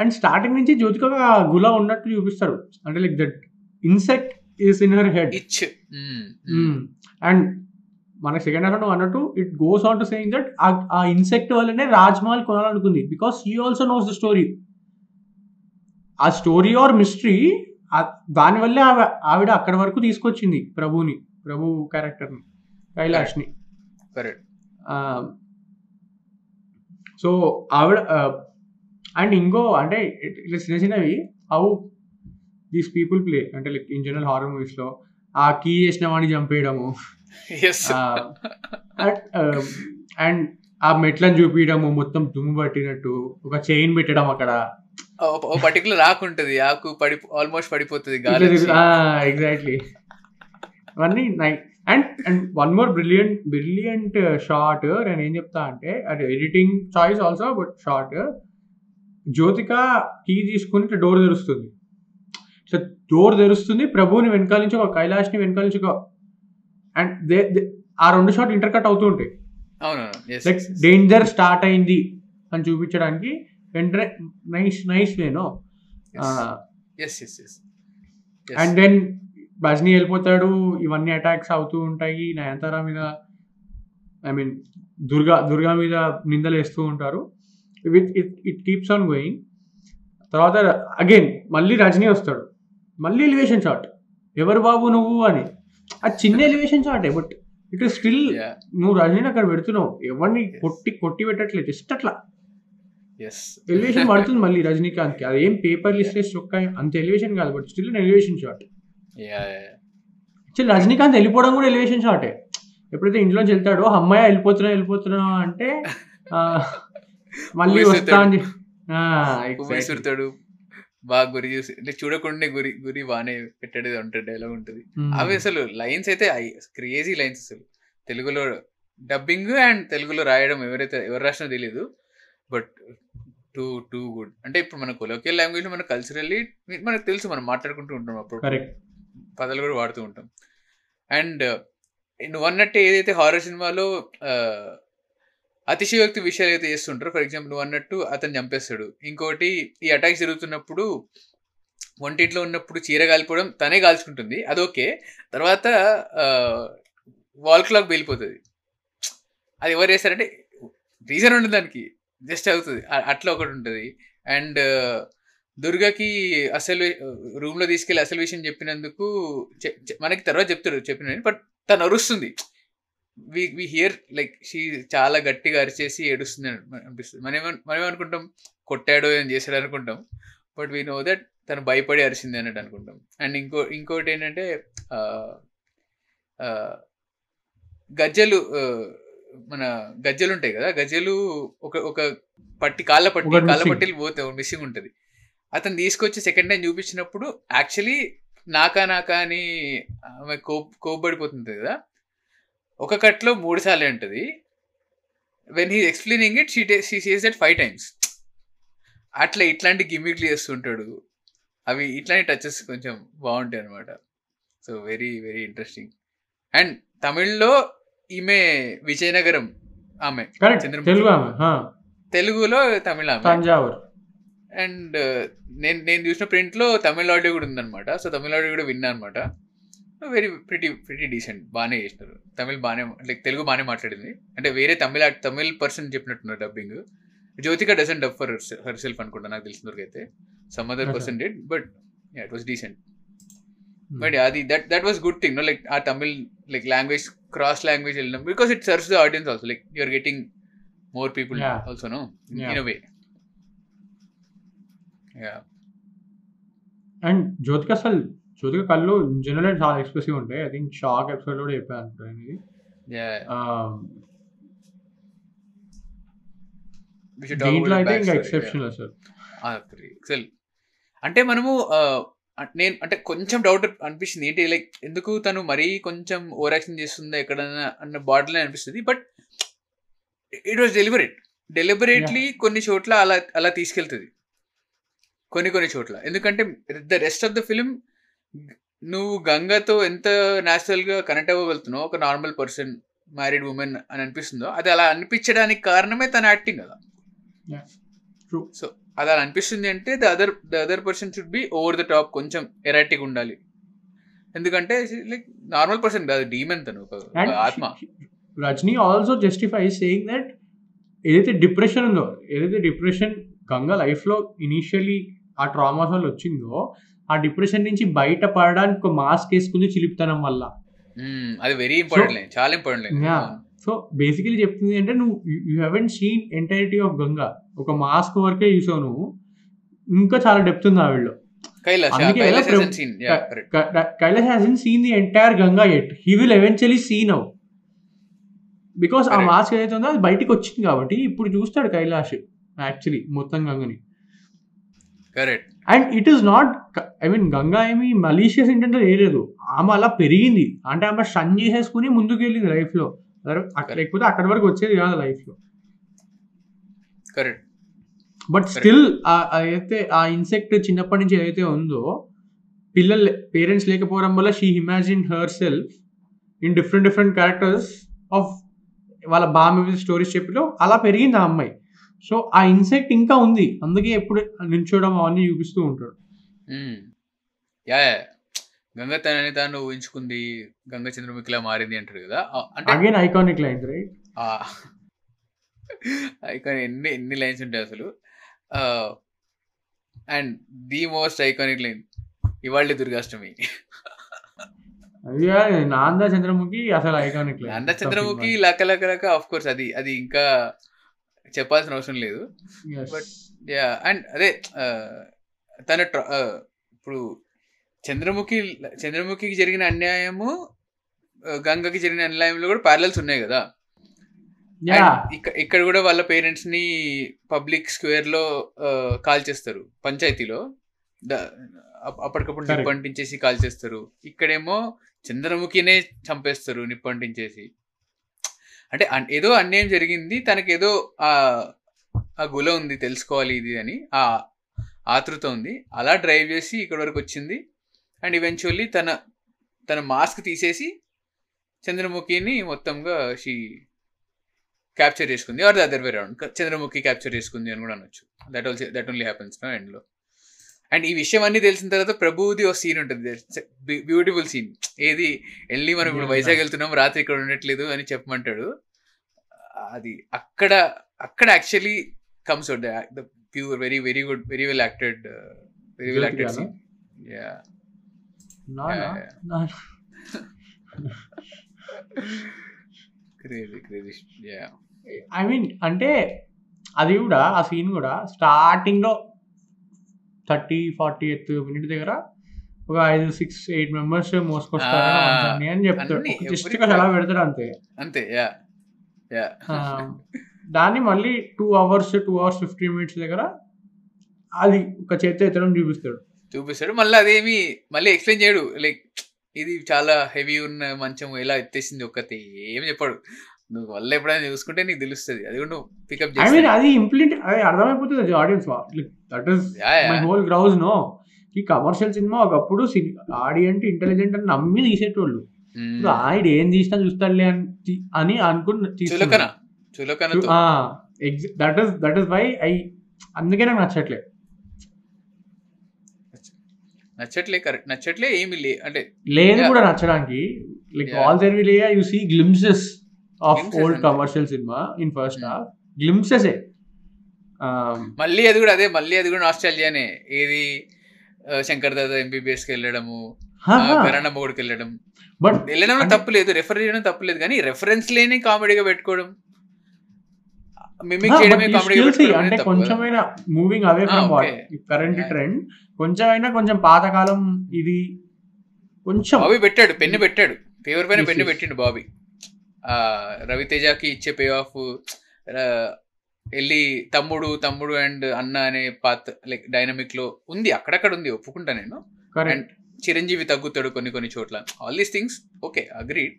అండ్ స్టార్టింగ్ నుంచి జ్యోతిక గులా ఉన్నట్టు చూపిస్తారు. అంటే like that insect is in her head. Hmm. Hmm. And మన సెకండ్ హాఫ్ అన్నట్టు it goes on to saying that ఆ ఇన్సెక్ట్ వల్లనే Rajmahal కొనాలనుకుంది. Because he also knows the story ఆ స్టోరీ ఆర్ మిస్టరీ దానివల్లే ఆవిడ ఆవిడ అక్కడి వరకు తీసుకొచ్చింది ప్రభుని ప్రభు క్యారెక్టర్ని కైలాష్ని. కరెక్ట్ సో ఆవిడ అండ్ ఇంకో అంటే ఇట్లా చిన్న చిన్నవి హౌ దీస్ పీపుల్ ప్లే అంటే లైక్ ఇన్ జనరల్ హారర్ మూవీస్లో ఆ కీ చేసిన వాడిని చంపేయడము. అండ్ ఆ మెట్లను చూపించడము మొత్తం దుమ్ము పట్టినట్టు ఒక చైన్ పెట్టడం అక్కడ. పర్టికులర్ ఆకు ఉంటది. ఆకు పడి ఆల్మోస్ట్ పడిపోతుంది. ఎగ్జాక్ట్లీ అవన్నీ and and one more brilliant brilliant shot నేను ఏం చెప్తా అంటే అది editing choice also but shot Jyothika key తీసుకుని ఇట్లా డోర్ తెరుస్తుంది. ఇట్లా డోర్ తెరుస్తుంది ప్రభుని వెనకాల నుంచి ఒక కైలాష్ని వెనకాల నుంచి ఒక అండ్ దే ఆ రెండు షాట్ ఇంటర్ కట్ అవుతూ ఉంటాయి. లైక్ డేంజర్ స్టార్ట్ అయింది అని చూపించడానికి వెంటనే nice nice yes and then బజ్ని వెళ్ళిపోతాడు. ఇవన్నీ అటాక్స్ అవుతూ ఉంటాయి. నయనతార మీద ఐ మీన్ దుర్గా దుర్గా మీద నిందలు వేస్తూ ఉంటారు. With it it keeps on going తర్వాత అగైన్ మళ్ళీ రజనీ వస్తాడు. మళ్ళీ ఎలివేషన్ షాట్ ఎవరు బాబు నువ్వు అని. ఆ చిన్న ఎలివేషన్ షాటే బట్ ఇట్ ఇస్ స్టిల్ నువ్వు రజనీని అక్కడ పెడుతున్నావు. ఎవరిని. కొట్టి కొట్టి పెట్టట్లేదు జస్ట్ అట్లా. ఎలివేషన్ పడుతుంది మళ్ళీ రజనీకాంత్కి అదేం పేపర్ లిస్ట్ చొక్కా అంత ఎలివేషన్ కాదు but still elevation shot yeah actually Rajinikanth వెళ్ళిపోవడం కూడా ఎలివేషన్ షాటే ఎప్పుడైతే ఇంట్లోంచి వెళ్తాడో అమ్మాయి వెళ్ళిపోతున్నా వెళ్ళిపోతున్నా అంటే మళ్ళీ వస్తా అని బాగా గురి చూసి అంటే చూడకుండా గురి గురి బాగానే పెట్టాడు ఉంటుంది డైలాగ్ ఉంటుంది. అవి అసలు లైన్స్ అయితే క్రేజీ లైన్స్ అసలు. తెలుగులో డబ్బింగ్ అండ్ తెలుగులో రాయడం ఎవరైతే ఎవరు రాసినా తెలియదు బట్ టూ టూ గుడ్ అంటే ఇప్పుడు మన కొలోకియల్ లాంగ్వేజ్ మన కల్చరల్లీ మనకు తెలుసు మనం మాట్లాడుకుంటూ ఉంటాం అప్పుడు. పదాలు కూడా వాడుతూ ఉంటాం. అండ్ నువ్వు అన్నట్టు ఏదైతే హారర్ సినిమాలో అతిశయోక్తి విషయాలు అయితే చేస్తుంటారు. ఫర్ ఎగ్జాంపుల్ నువ్వు అన్నట్టు అతను చంపేస్తాడు. ఇంకోటి ఈ అటాక్ జరుగుతున్నప్పుడు ఒంటింట్లో ఉన్నప్పుడు చీర కాలిపోవడం తనే కాల్చుకుంటుంది. అదొకే తర్వాత వాల్ క్లాక్ వెళ్ళిపోతుంది అది ఎవరు చేస్తారంటే రీజన్ ఉండదు దానికి. జస్ట్ అవుతుంది. అట్లా ఒకటి ఉంటుంది. అండ్ దుర్గకి అసలు రూమ్లో తీసుకెళ్ళి అసలు విషయం చెప్పినందుకు మనకి తర్వాత చెప్తాడు చెప్పిన బట్ తను అరుస్తుంది. We we hear like she చాలా గట్టిగా అరిచేసి ఏడుస్తుంది అని అనిపిస్తుంది. మనం మనం ఏమనుకుంటాం? కొట్టాడో ఏం చేశాడు అనుకుంటాం. బట్ వీ నో దట్ తను భయపడి అరిసింది అన్నట్టు అనుకుంటాం. అండ్ ఇంకో ఇంకోటి ఏంటంటే గజ్జలు మన గజ్జలు ఉంటాయి కదా? గజ్జలు ఒక ఒక పట్టి కాళ్ళ పట్టి కాళ్ళ. పట్టిలు పోతే మిస్సింగ్ ఉంటుంది. అతను తీసుకొచ్చి సెకండ్ టైం చూపించినప్పుడు యాక్చువల్లీ నాకా నాకా అని ఆమె కోప్ కదా? ఒక కట్లో మూడు సార్లు ఉంటుంది. When he explaining it she she says that five times అట్లా ఇట్లాంటి గిమిక్లు చేస్తుంటాడు. అవి ఇట్లాంటి టచెస్ కొంచెం బాగుంటాయి అనమాట so very very interesting and తమిళ్ళో ఈమె విజయనగరం ఆమె. తెలుగులో తమిళ ఆమె. అండ్ నేను నేను చూసిన ప్రింట్లో తమిళ ఆడియో కూడా ఉందన్నమాట. సో తమిళ ఆడియో కూడా విన్నా అనమాట వెరీ ప్రిటీ ప్రిటీ డీసెంట్ బాగానే చేసినారు. తమిళ్ బాగానే లైక్ తెలుగు బాగానే మాట్లాడింది. అంటే వేరే తమిళ Tamil person చెప్పినట్టున్నారు dubbing Jyothika doesn't dub for herself అనుకుంటా నాకు తెలిసిన వరకు అయితే. Some other. Person did but it was decent but అది that that was good thing no like ఆ Tamil like language cross language వెళ్ళినాం because it serves the audience also like you're getting more people. Also no. In way yeah and Jyothika అసలు జ్యోతిక కళ్ళు జనరల్ చాలా ఎక్స్ప్రెసివ్ ఉంటాయి. ఐ థింక్ షాక్ ఎపిసోడ్ కూడా చెప్పాను ఇది. Talk దీంట్లో అయితే ఇంకా backstory, ఎక్సెప్షన్ అసలు yeah. ఎక్సెల్ అంటే మనము నేను అంటే కొంచెం డౌట్ అనిపిస్తుంది. ఏంటి లైక్ ఎందుకు తను మరీ కొంచెం ఓవర్ యాక్షన్ చేస్తుందా ఎక్కడన్నా అన్న బాడీలో అనిపిస్తుంది. But it was deliberate deliberately కొన్ని చోట్ల అలా అలా తీసుకెళ్తుంది. కొన్ని కొన్ని చోట్ల. ఎందుకంటే the rest of the film నువ్వు గంగతో ఎంత natural గా కనెక్ట్ అవ్వగలుగుతున్నావు? ఒక నార్మల్ పర్సన్ మ్యారీడ్ ఉమెన్ అని అనిపిస్తుందో? అది అలా అనిపించడానికి కారణమే తన యాక్టింగ్ కదా. సో అది అలా అనిపిస్తుంది అంటే the other the other person should be over the top కొంచెం ఎరాటిక్ ఉండాలి. ఎందుకంటే లైక్ నార్మల్ పర్సన్ కాదు డీమెన్ తను ఒక ఆత్మ. Rajini also justify saying that ఏదైతే డిప్రెషన్ ఉందో ఏదైతే డిప్రెషన్ గంగ లైఫ్లో ఇనీషియలీ ఆ ట్రామాస్ వల్ల వచ్చిందో ఆ డిప్రెషన్ నుంచి బయట పడడానికి ఒక మాస్క్ వేసుకుని చిలిపితనం వల్ల. అది వెరీ ఇంపార్టెంట్ చాలా ఇంపార్టెంట్. సో బేసికలీ చెప్తుంది అంటే నువ్వు you haven't seen entirety of Ganga ఒక మాస్క్ వరకే చూసావు నువ్వు. ఇంకా చాలా డెప్త్ ఉంది ఆవిడలో కైలాస్ కదా seen seen the entire Ganga at he will eventually see now because ah. Mask ఏదైతే ఉందో అది బయటికి వచ్చింది కాబట్టి ఇప్పుడు చూస్తాడు కైలాష్ యాక్చువల్లీ మొత్తం గంగని correct and it is not I mean Ganga ఏమి మలీషియస్ ఇంటెంట్ లేదు ఆమె అలా పెరిగింది. అంటే ఆమె షన్ చేసేసుకుని ముందుకు వెళ్ళింది లైఫ్లో. అక్కడ- లేకపోతే అక్కడి వరకు వచ్చేది కాదు లైఫ్లో. కరెక్ట్ బట్ స్టిల్ అయితే ఆ ఇన్సెక్ట్ చిన్నప్పటి నుంచి ఏదైతే ఉందో పిల్లలు పేరెంట్స్ లేకపోవడం వల్ల she imagine herself in different different characters of వాళ్ళ బామ్మ స్టోరీస్ చెప్పిలో అలా పెరిగింది ఆ అమ్మాయి. సో ఆ ఇన్సెక్ట్ ఇంకా ఉంది. అందుకే ఎప్పుడు నిల్చోవడం అవన్నీ చూపిస్తూ ఉంటాడు. Yeah yeah. గంగ తనని తాను ఊహించుకుంది గంగ చంద్రముఖిలా మారింది అంటారు కదా. అంటే ఐకానిక్ లైన్ రైట్ ఐకాన్ ఎన్ని ఎన్ని లైన్స్ ఉంటాయి అసలు? And the most iconic line ఇవాళ దుర్గాష్టమి. నాంద చంద్రముఖి అసలు ఐకానిక్ లైన్ అంద చంద్రముఖి లక లక లక ఆఫ్ కోర్స్ అది అది ఇంకా చెప్పాల్సిన అవసరం లేదు. But- యా అండ్ అదే తన ఇప్పుడు చంద్రముఖి చంద్రముఖికి జరిగిన అన్యాయము గంగకి జరిగిన అన్యాయంలో కూడా ప్యారల్స్ ఉన్నాయి కదా. ఇక్కడ కూడా వాళ్ళ పేరెంట్స్ని పబ్లిక్ స్క్వేర్లో కాల్ చేస్తారు. పంచాయతీలో. అప్పటికప్పుడు Correct. నిప్పు అంటించేసి కాల్ చేస్తారు. ఇక్కడేమో చంద్రముఖినే చంపేస్తారు నిప్పు అంటించేసి అంటే ఏదో అన్యాయం జరిగింది తనకేదో ఆ ఆ గుల ఉంది తెలుసుకోవాలి ఇది అని ఆ ఆతృత ఉంది. అలా డ్రైవ్ చేసి ఇక్కడ వరకు వచ్చింది. అండ్ ఈవెన్చువల్లీ తన తన మాస్క్ తీసేసి చంద్రముఖిని మొత్తంగా షీ క్యాప్చర్ చేసుకుంది. Or the other way round Chandramukhi capture చేసుకుంది అని కూడా అనొచ్చు. That also that only happens no ఎండ్లో అండ్ ఈ విషయం అన్ని తెలిసిన తర్వాత ప్రభుది ఒక సీన్ ఉంటుంది బ్యూటిఫుల్ సీన్ ఏది? వెళ్ళి మనం ఇప్పుడు. వైజాగ్ వెళ్తున్నాం రాత్రి ఇక్కడ ఉండట్లేదు అని చెప్పమంటాడు. అది అక్కడ అక్కడ actually comes out the pure very very good very well acted very well acted? Scene yeah నా క్రేజీ క్రేజీ ఐ మీన్ అంటే అది కూడా ఆ సీన్ కూడా స్టార్టింగ్లో థర్టీ ఫార్టీ ఎయిత్ మినిట్ దగ్గర ఒక ఐదు సిక్స్ ఎయిట్ మెంబర్స్ మోసుకొస్తారు అని చెప్తాడు జస్ట్ అలా పెడతాడు అంతే. అంతే యా యా. ఆ, దాన్ని మళ్ళీ two hours two hours fifty minutes దగ్గర అది ఒక చేతి ఎత్తడం చూపిస్తాడు. చూపిస్తాడు. మళ్ళీ అదేమి మళ్ళీ ఎక్స్ప్లెయిన్ చేయడు. లైక్ ఇది చాలా హెవీ ఉన్న మంచం ఎలా ఎత్తేసింది ఒక్కటి ఏం చెప్పాడు. నువ్వు వల్ల ఎప్పుడైనా చూసుకుంటే నీకు తెలుస్తుంది. అది కూడా నువ్వు పికప్ చేస్తా అది ఇంప్లిమెంట్ అది అర్థమైపోతుంది audience that yeah my whole grouse no ఈ కమర్షియల్ సినిమా ఒకప్పుడు ఆడి అంటే ఇంటెలిజెంట్ అని నమ్మి తీసేటోళ్ళు. ఇప్పుడు ఆయన ఏం తీసినా చూస్తాడులే అని అని అనుకుని చులకన. చులకనతో. That is that is why I అందుకే నాకు నచ్చట్లే. నచ్చట్లే కరెక్ట్ నచ్చట్లే ఏమి లే అంటే లేదు. కూడా నచ్చడానికి like. All there will you see glimpses of old commercial cinema in first. Half glimpses మళ్ళీ అది కూడా అదే మళ్ళీ అది కూడా నాస్టాలజియానే ఏది శంకర్ దాదా ఎంబీబీఎస్కి వెళ్ళడము కరణ్ మొగుడికి వెళ్ళడం బట్ వెళ్ళడంలో అంటే- తప్పు లేదు రెఫర్ చేయడం తప్పు లేదు కానీ రెఫరెన్స్ లేని కామెడీగా పెట్టుకోవడం మిమిక్ చేయడమే కామెడీగా పెట్టుకోవడం అంటే. కొంచెమైనా moving away from. Current. Trend కొంచెమైనా కొంచెం పాతకాలం ఇది కొంచెం బాబీ పెట్టాడు పెన్ను పెట్టాడు. పేపర్ పైన పెన్ను. పెట్టిండు బాబీ. ఆ రవితేజకి ఇచ్చే పే ఆఫ్ వెళ్ళి తమ్ముడు తమ్ముడు అండ్ అన్న అనే పాత్ర లైక్ డైనమిక్లో ఉంది అక్కడక్కడ ఉంది ఒప్పుకుంటా నేను. చిరంజీవి తగ్గుతాడు కొన్ని కొన్ని చోట్ల. All these things okay agreed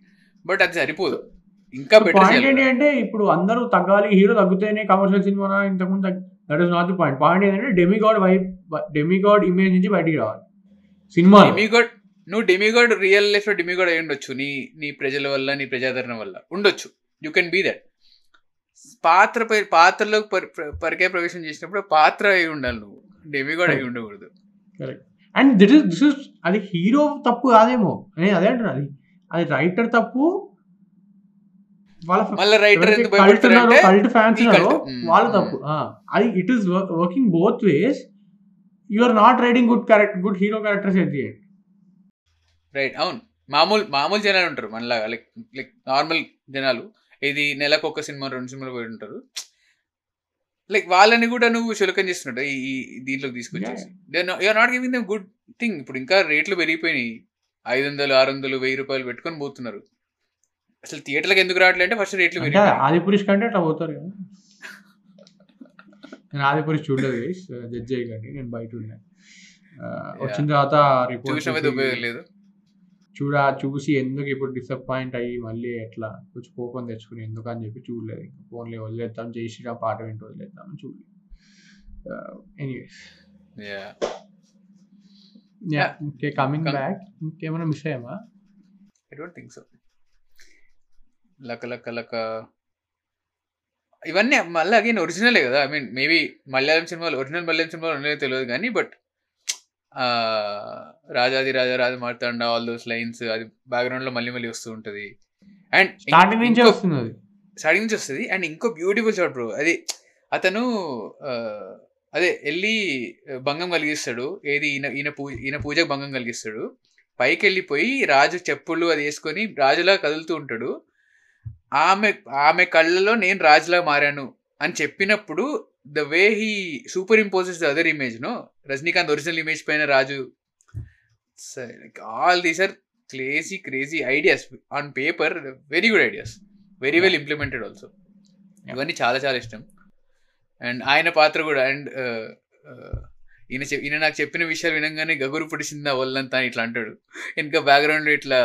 but అది సరిపోదు. ఇంకా బెటర్ పాయింట్ ఏంటి అంటే ఇప్పుడు అందరూ తగ్గాలి హీరో తగ్గితేనే కమర్షియల్ సినిమా ఇంతకుముందు that is not the point point ఏంటంటే డెమిగాడ్ వైప్ డెమిగాడ్ ఇమేజ్ నుంచి బయటికి రావాలి. సినిమా డెమిగాడ్ నువ్వు డెమిగాడ్ రియల్ లైఫ్లో డెమిగాడ్ అయి ఉండొచ్చు. నీ నీ ప్రజల వల్ల నీ ప్రజాదరణ వల్ల ఉండొచ్చు. యూ కెన్ బీ దట్ పాత్ర పాత్రలో పరి- ప్ర- పరిచయ ప్రవేశం చేసినప్పుడు పాత్ర అయి ఉండాలి నువ్వు. డెమిగాడ్ అయి ఉండకూడదు. And that is this is అది హీరో తప్పు కాదేమో. నేను అదే అంటున్నా. అది అది రైటర్ తప్పు వాళ్ళ రైటర్ ఎందుకు కల్ట్ ఫ్యాన్స్ వాళ్ళ. తప్పు. ఆ, అది it is working both ways you are not writing good character good hero characters at the end right అవును. మామూలు మామూలు జనాలు ఉంటారు మనలాగా లైక్ లైక్ నార్మల్ జనాలు. ఇది నెలకు ఒక సినిమా రెండు సినిమాలు పోయి ఉంటారు. లైక్ వాళ్ళని కూడా నువ్వు చులకం చేస్తున్నట్టు ఈ ఈ దీంట్లోకి తీసుకొచ్చేసి. You're not giving them good thing ఇప్పుడు ఇంకా రేట్లు పెరిగిపోయినాయి. ఐదు వందలు ఆరు వందలు వెయ్యి రూపాయలు పెట్టుకొని పోతున్నారు. అసలు థియేటర్లకు ఎందుకు రావట్లేదు అంటే ఫస్ట్ రేట్లు ఆదిపురుష్ కంటే అట్లా పోతారు కదా. నేను ఆదిపురుష్ చూడలేదు జడ్జ్ చేయకండి నేను బయట ఉన్నా. ఆ, వచ్చిన తర్వాత రిపోర్ట్ లేదు. చూడ చూసి ఎందుకు ఇప్పుడు డిసప్పాయింట్ అయ్యి మళ్ళీ ఎట్లా? కొంచెం కోపం తెచ్చుకుని ఎందుకు అని చెప్పి చూడలేదు. ఇంకా ఫోన్లే వదిలేద్దాం జై శ్రీరామ్ పాట వింటూ వదిలేద్దాం అని చూడలేదు. ఎనీవేస్ కమింగ్ బ్యాక్ ఇంకేమైనా మిస్ అయ్యామా? ఐ డోంట్ థింక్ సో లక లక లక. ఇవన్నీ మళ్ళీ అగైన్ ఒరిజినలే కదా. ఐ మీన్ మేబీ మలయాళం సినిమాలు ఒరిజినల్ మలయాళం సినిమాలు ఉన్నాయో తెలియదు కానీ బట్ రాజాది రాజా రాజ మార్తాండ ఆల్ దోస్ లైన్స్ అది బ్యాక్గ్రౌండ్లో మళ్ళీ మళ్ళీ వస్తూ ఉంటది. అండ్ స్టార్టింగ్ నుంచే వస్తుంది స్టార్టింగ్ నుంచి వస్తుంది. అండ్ ఇంకో బ్యూటిఫుల్ షాట్ బ్రో అది అతను అదే వెళ్ళి భంగం కలిగిస్తాడు. ఏది ఈయన ఈయన పూజ ఈయన పూజకు భంగం కలిగిస్తాడు. పైకి వెళ్ళిపోయి రాజు చెప్పులు అది వేసుకొని రాజులా కదులుతూ ఉంటాడు. ఆమె ఆమె కళ్ళలో నేను రాజులా మారాను అని చెప్పినప్పుడు the way he superimposes the other image no Rajinikanth original image పైన రాజు. All these are crazy crazy ideas on paper very good ideas very well implemented also ఇవన్నీ చాలా చాలా ఇష్టం. అండ్ ఆయన పాత్ర కూడా అండ్ ఈయన ఈయన నాకు చెప్పిన విషయాలు వినంగానే గగురు పుడిసిందా ఒళ్ళంతా ఇట్లా అంటాడు. ఇంకా బ్యాక్గ్రౌండ్ ఇట్లా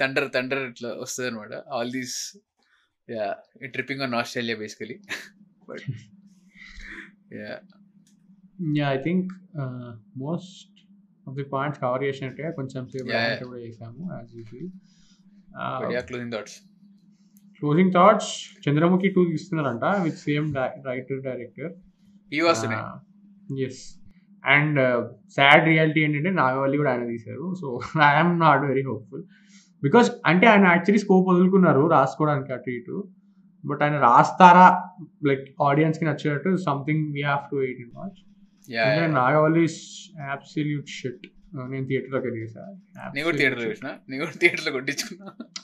తండర్ తండర్ ఇట్లా వస్తుంది అనమాట all these yeah tripping on Australia basically but yeah yeah I think most of the points cover చేసినట్టుగా కొంచెం సేపు కూడా చేసాము as usual yeah closing thoughts closing thoughts Chandramukhi two తీస్తున్నారంట with same writer director ఈ వస్తున్నాయి ఎస్ అండ్ సాడ్ రియాలిటీ ఏంటంటే నాగవల్లి కూడా ఆయన తీశారు. So I'm not very hopeful because అంటే ఆయన యాక్చువల్లీ స్కోప్ వదులుకున్నారు రాసుకోవడానికి అటు ఇటు. బట్ ఆయన రాస్తారా? లైక్ ఆడియన్స్కి నచ్చేటట్టు something we have to wait in watch Nagavalli absolute shit నేను థియేటర్లోకి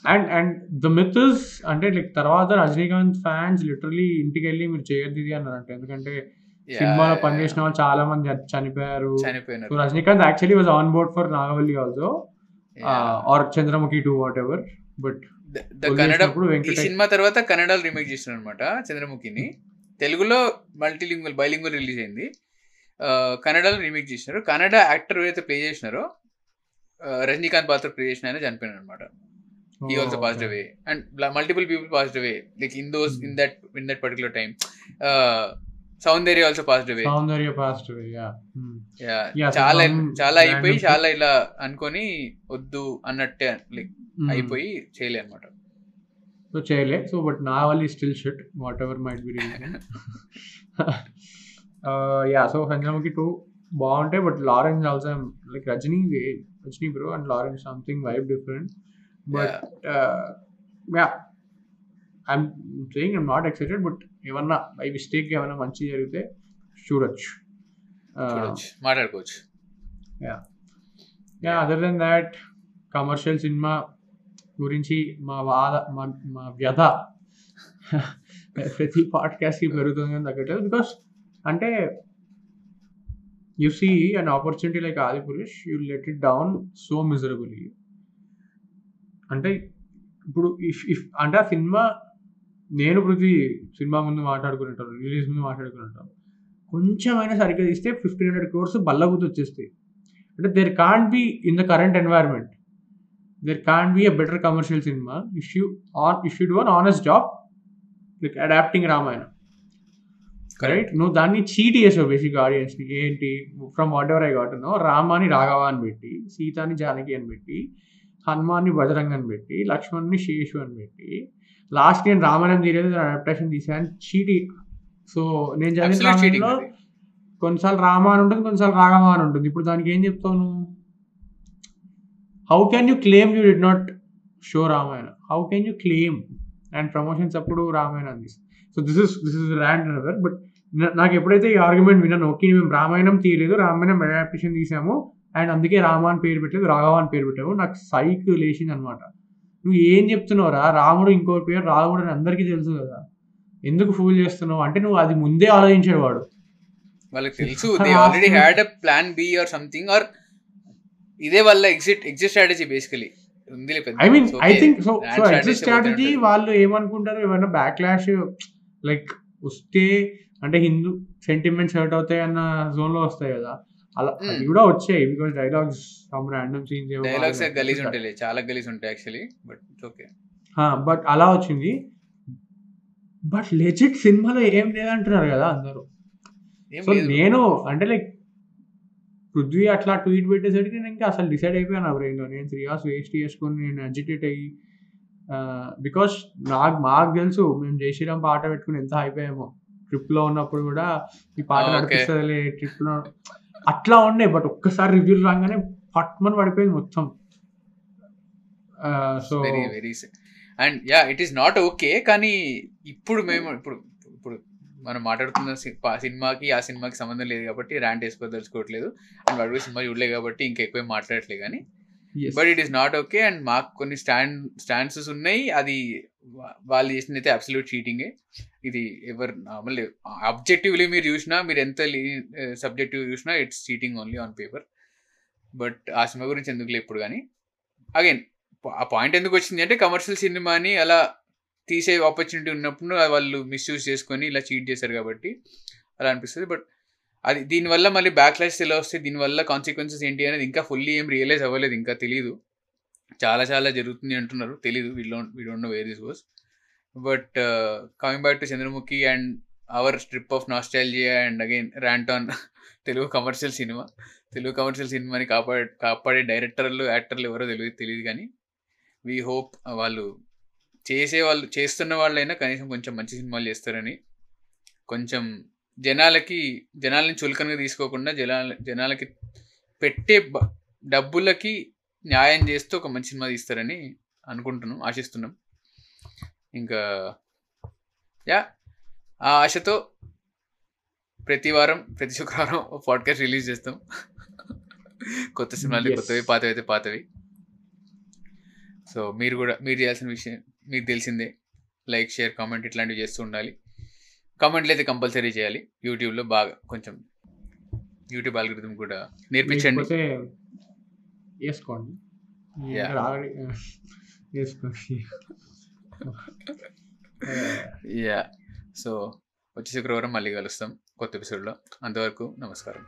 అండ్ అండ్ ద మిత్ అంటే లైక్ తర్వాత రజనీకాంత్ ఫ్యాన్స్ లిటరలీ ఇంటికి వెళ్ళి మీరు చేయొద్దు ఇది అన్నారంట. ఎందుకంటే సినిమాలో పనిచేసిన వాళ్ళు చాలా మంది చనిపోయారు. చనిపోయినారు. Rajinikanth actually was on board for Nagavalli also. Or Chandramukhi two whatever but Kannada ఈ సినిమా తర్వాత కన్నడలో రీమేక్ చేసిన అనమాట చంద్రముఖిని తెలుగులో మల్టీలింగ్వల్ బైలింగ్వల్ రిలీజ్ అయింది. ఆ, కన్నడలో రీమేక్ చేసినారు. కన్నడ యాక్టర్ ఎవరైతే ప్లే చేసినారో ఆ, రజనీకాంత్ పాత్ర ప్లే చేసిన ఆయన చనిపోయినారు అనమాట he also passed away and multiple people passed away like in those in that in that particular time Soundarya also positive way Soundarya passed yeah Yeah, so చాలా చాలా అయిపోయి చాలా ఇలా అనుకొని వద్దు అన్నట్టే like అయిపోయి చేయలే అనమాట సో చేయలే సో బట్ నా వాళ్ళు still shit whatever might be reason yeah so సంజనముఖి two బాగుంటాయి but Lawrence also like Rajini Rajini bro and Lawrence something vibe different but yeah I'm saying I'm not excited but ఏమన్నా బై మిస్టేక్ ఏమైనా మంచి జరిగితే చూడొచ్చు. మాట్లాడుకోవచ్చు. Yeah. Other then that commercial cinema గురించి మా వాద మా మా వ్యధ ప్రతి పాడ్కాస్ట్కి పెరుగుతుంది అని తగ్గట్లేదు బికాస్ అంటే you see an opportunity like Adi Purush you let it down so miserably అంటే ఇప్పుడు ఇఫ్ ఇఫ్ అంటే ఆ సినిమా నేను పృథ్వీ సినిమా ముందు మాట్లాడుకునేటాను రిలీజ్ ముందు మాట్లాడుకునేటాను కొంచెమైనా సరిగ్గా తీస్తే ఫిఫ్టీన్ హండ్రెడ్ క్రోర్స్ బల్లగుతు వచ్చేస్తాయి. అంటే there can't be in the current environment there can't be a better commercial cinema if you on if you do an honest job like adapting Ramayana right నువ్వు దాన్ని చీట్ చేసావు బేసిక్ ఆడియన్స్ని ఏంటి? From whatever I got no రామాని Raghava అని పెట్టి సీతాని జానకి అని పెట్టి హనుమాన్ని బజరంగ్ అని పెట్టి లక్ష్మణ్ని శేషు అని పెట్టి లాస్ట్ నేను రామాయణం తీరేది అడాప్టేషన్ తీసాను చీటి సో నేను చదివిన రామాయణంలో. కొన్నిసార్లు రామ అని ఉంటుంది కొన్నిసార్లు రాఘవ అని ఉంటుంది. ఇప్పుడు దానికి ఏం చెప్తావు నువ్వు? How can you claim you did not show Ramayana? How can you claim and promotions అప్పుడు రామాయణ అంది so this is this is rand another but నాకు ఎప్పుడైతే ఈ ఆర్గ్యుమెంట్ విన్నాను ఓకే మేము రామాయణం తీయలేదు రామాయణం అడాప్టేషన్ తీసాము అండ్ అందుకే రామ అని పేరు పెట్టలేదు రాఘవ అని పేరు పెట్టాము నాకు సైక్ లేచింది అనమాట నువ్వు ఏం చెప్తున్నావురా? రాముడు ఇంకో పేరు రాఘవుడు అని అందరికీ తెలుసు కదా. ఎందుకు ఫూల్ చేస్తున్నావు? అంటే నువ్వు అది ముందే ఆలోచించాడు వాడు వాళ్ళకి తెలుసు they already had a plan B or something or ఇదే వాళ్ళ exit exit strategy basically I mean I think so so exit strategy వాళ్ళు ఏమనుకుంటారు? ఏమైనా బ్యాక్ క్లాష్ లైక్ వస్తే అంటే హిందూ సెంటిమెంట్స్ హర్ట్ అవుతాయి అన్న జోన్లో వస్తాయి కదా. అలా. అది కూడా వచ్చాయి because dialogues some random scenes dialogues గలీజ్ ఉంటాయి చాలా గలీజ్ ఉంటాయి యాక్చువల్లీ బట్ ఓకే బట్ అలా వచ్చింది. బట్ లెజిట్ సినిమాలో ఏం లేదంటున్నారు కదా అందరూ. సో నేను అంటే లైక్ పృథ్వీ అట్లా ట్వీట్ పెట్టేసరికి నేను ఇంకా అసలు డిసైడ్ అయిపోయాను నా బ్రెయిన్లో నేను త్రీ అవర్స్ వేస్ట్ చేసుకొని నేను అజిటేట్ అయ్యి బికాస్ నాకు మాకు తెలుసు మేము జై శ్రీరామ్ పాట పెట్టుకుని ఎంత అయిపోయామో ట్రిప్లో ఉన్నప్పుడు కూడా ఈ పాట Ah. నడిపిస్తుందిలే ట్రిప్లో అట్లా ఉండే బట్ ఒక్కసారి రివ్యూలు రాగానే పట్మని పడిపోయింది మొత్తం. So very very and yeah it is not okay కానీ ఇప్పుడు మేము ఇప్పుడు ఇప్పుడు మనం మాట్లాడుతున్న సినిమాకి ఆ సినిమాకి సంబంధం లేదు కాబట్టి ర్యాంట్ వేసుకోదలుచుకోవట్లేదు అండ్ వాడు కూడా సినిమా చూడలేదు కాబట్టి ఇంకా ఎక్కువ మాట్లాడట్లేదు కానీ. But it is not okay and మాకు కొన్ని స్టాండ్ స్టాండ్సెస్ ఉన్నాయి. అది వాళ్ళు చేసింది అయితే అబ్సల్యూట్ చీటింగే ఇది ఎవరు నార్మల్ అబ్జెక్టివ్లీ మీరు చూసినా మీరు ఎంత సబ్జెక్టివ్ చూసినా it's cheating only on paper but ఆ సినిమా గురించి ఎందుకు ఇప్పుడు కానీ అగైన్ ఆ పాయింట్ ఎందుకు వచ్చింది అంటే కమర్షియల్ సినిమాని అలా తీసే ఆపర్చునిటీ ఉన్నప్పుడు వాళ్ళు మిస్యూజ్ చేసుకొని ఇలా చీట్ చేశారు కాబట్టి అలా అనిపిస్తుంది. బట్ అది దీనివల్ల మళ్ళీ బ్యాక్లాష్ ఎలా వస్తే దీనివల్ల కాన్సిక్వెన్సెస్ ఏంటి అనేది ఇంకా ఫుల్లీ ఏం రియలైజ్ అవ్వలేదు ఇంకా తెలియదు చాలా చాలా జరుగుతుంది అంటున్నారు. తెలీదు. వీళ్ళు don't we don't know where this was but coming back to Chandramukhi and our strip of nostalgia and again ర్యాంటాన్ Telugu commercial cinema Telugu commercial సినిమాని కాపాడే కాపాడే డైరెక్టర్లు యాక్టర్లు ఎవరో తెలియదు తెలియదు కానీ వీ హోప్ వాళ్ళు చేసే వాళ్ళు చేస్తున్న వాళ్ళైనా కనీసం కొంచెం మంచి సినిమాలు చేస్తారని. కొంచెం జనాలకి జనాలని చులకనగా తీసుకోకుండా జనాల జనాలకి పెట్టే బ- డబ్బులకి న్యాయం చేస్తూ ఒక మంచి సినిమా తీస్తారని అనుకుంటున్నాం ఆశిస్తున్నాం. ఇంకా యా ఆ ఆశతో ప్రతి వారం ప్రతి శుక్రవారం పాడ్కాస్ట్ రిలీజ్ చేస్తాం. కొత్త సినిమాలు. కొత్తవి పాతవి అయితే పాతవి. సో మీరు కూడా మీరు చేయాల్సిన విషయం మీకు తెలిసిందే. లైక్ షేర్ కామెంట్ ఇట్లాంటివి చేస్తూ ఉండాలి. కామెంట్లు అయితే కంపల్సరీ చేయాలి. యూట్యూబ్లో బాగా కొంచెం యూట్యూబ్ ఆల్గరిథం కూడా నేర్పించండి. వేసుకోండి. యా సో వచ్చే శుక్రవారం మళ్ళీ కలుస్తాం కొత్త ఎపిసోడ్లో అంతవరకు నమస్కారం.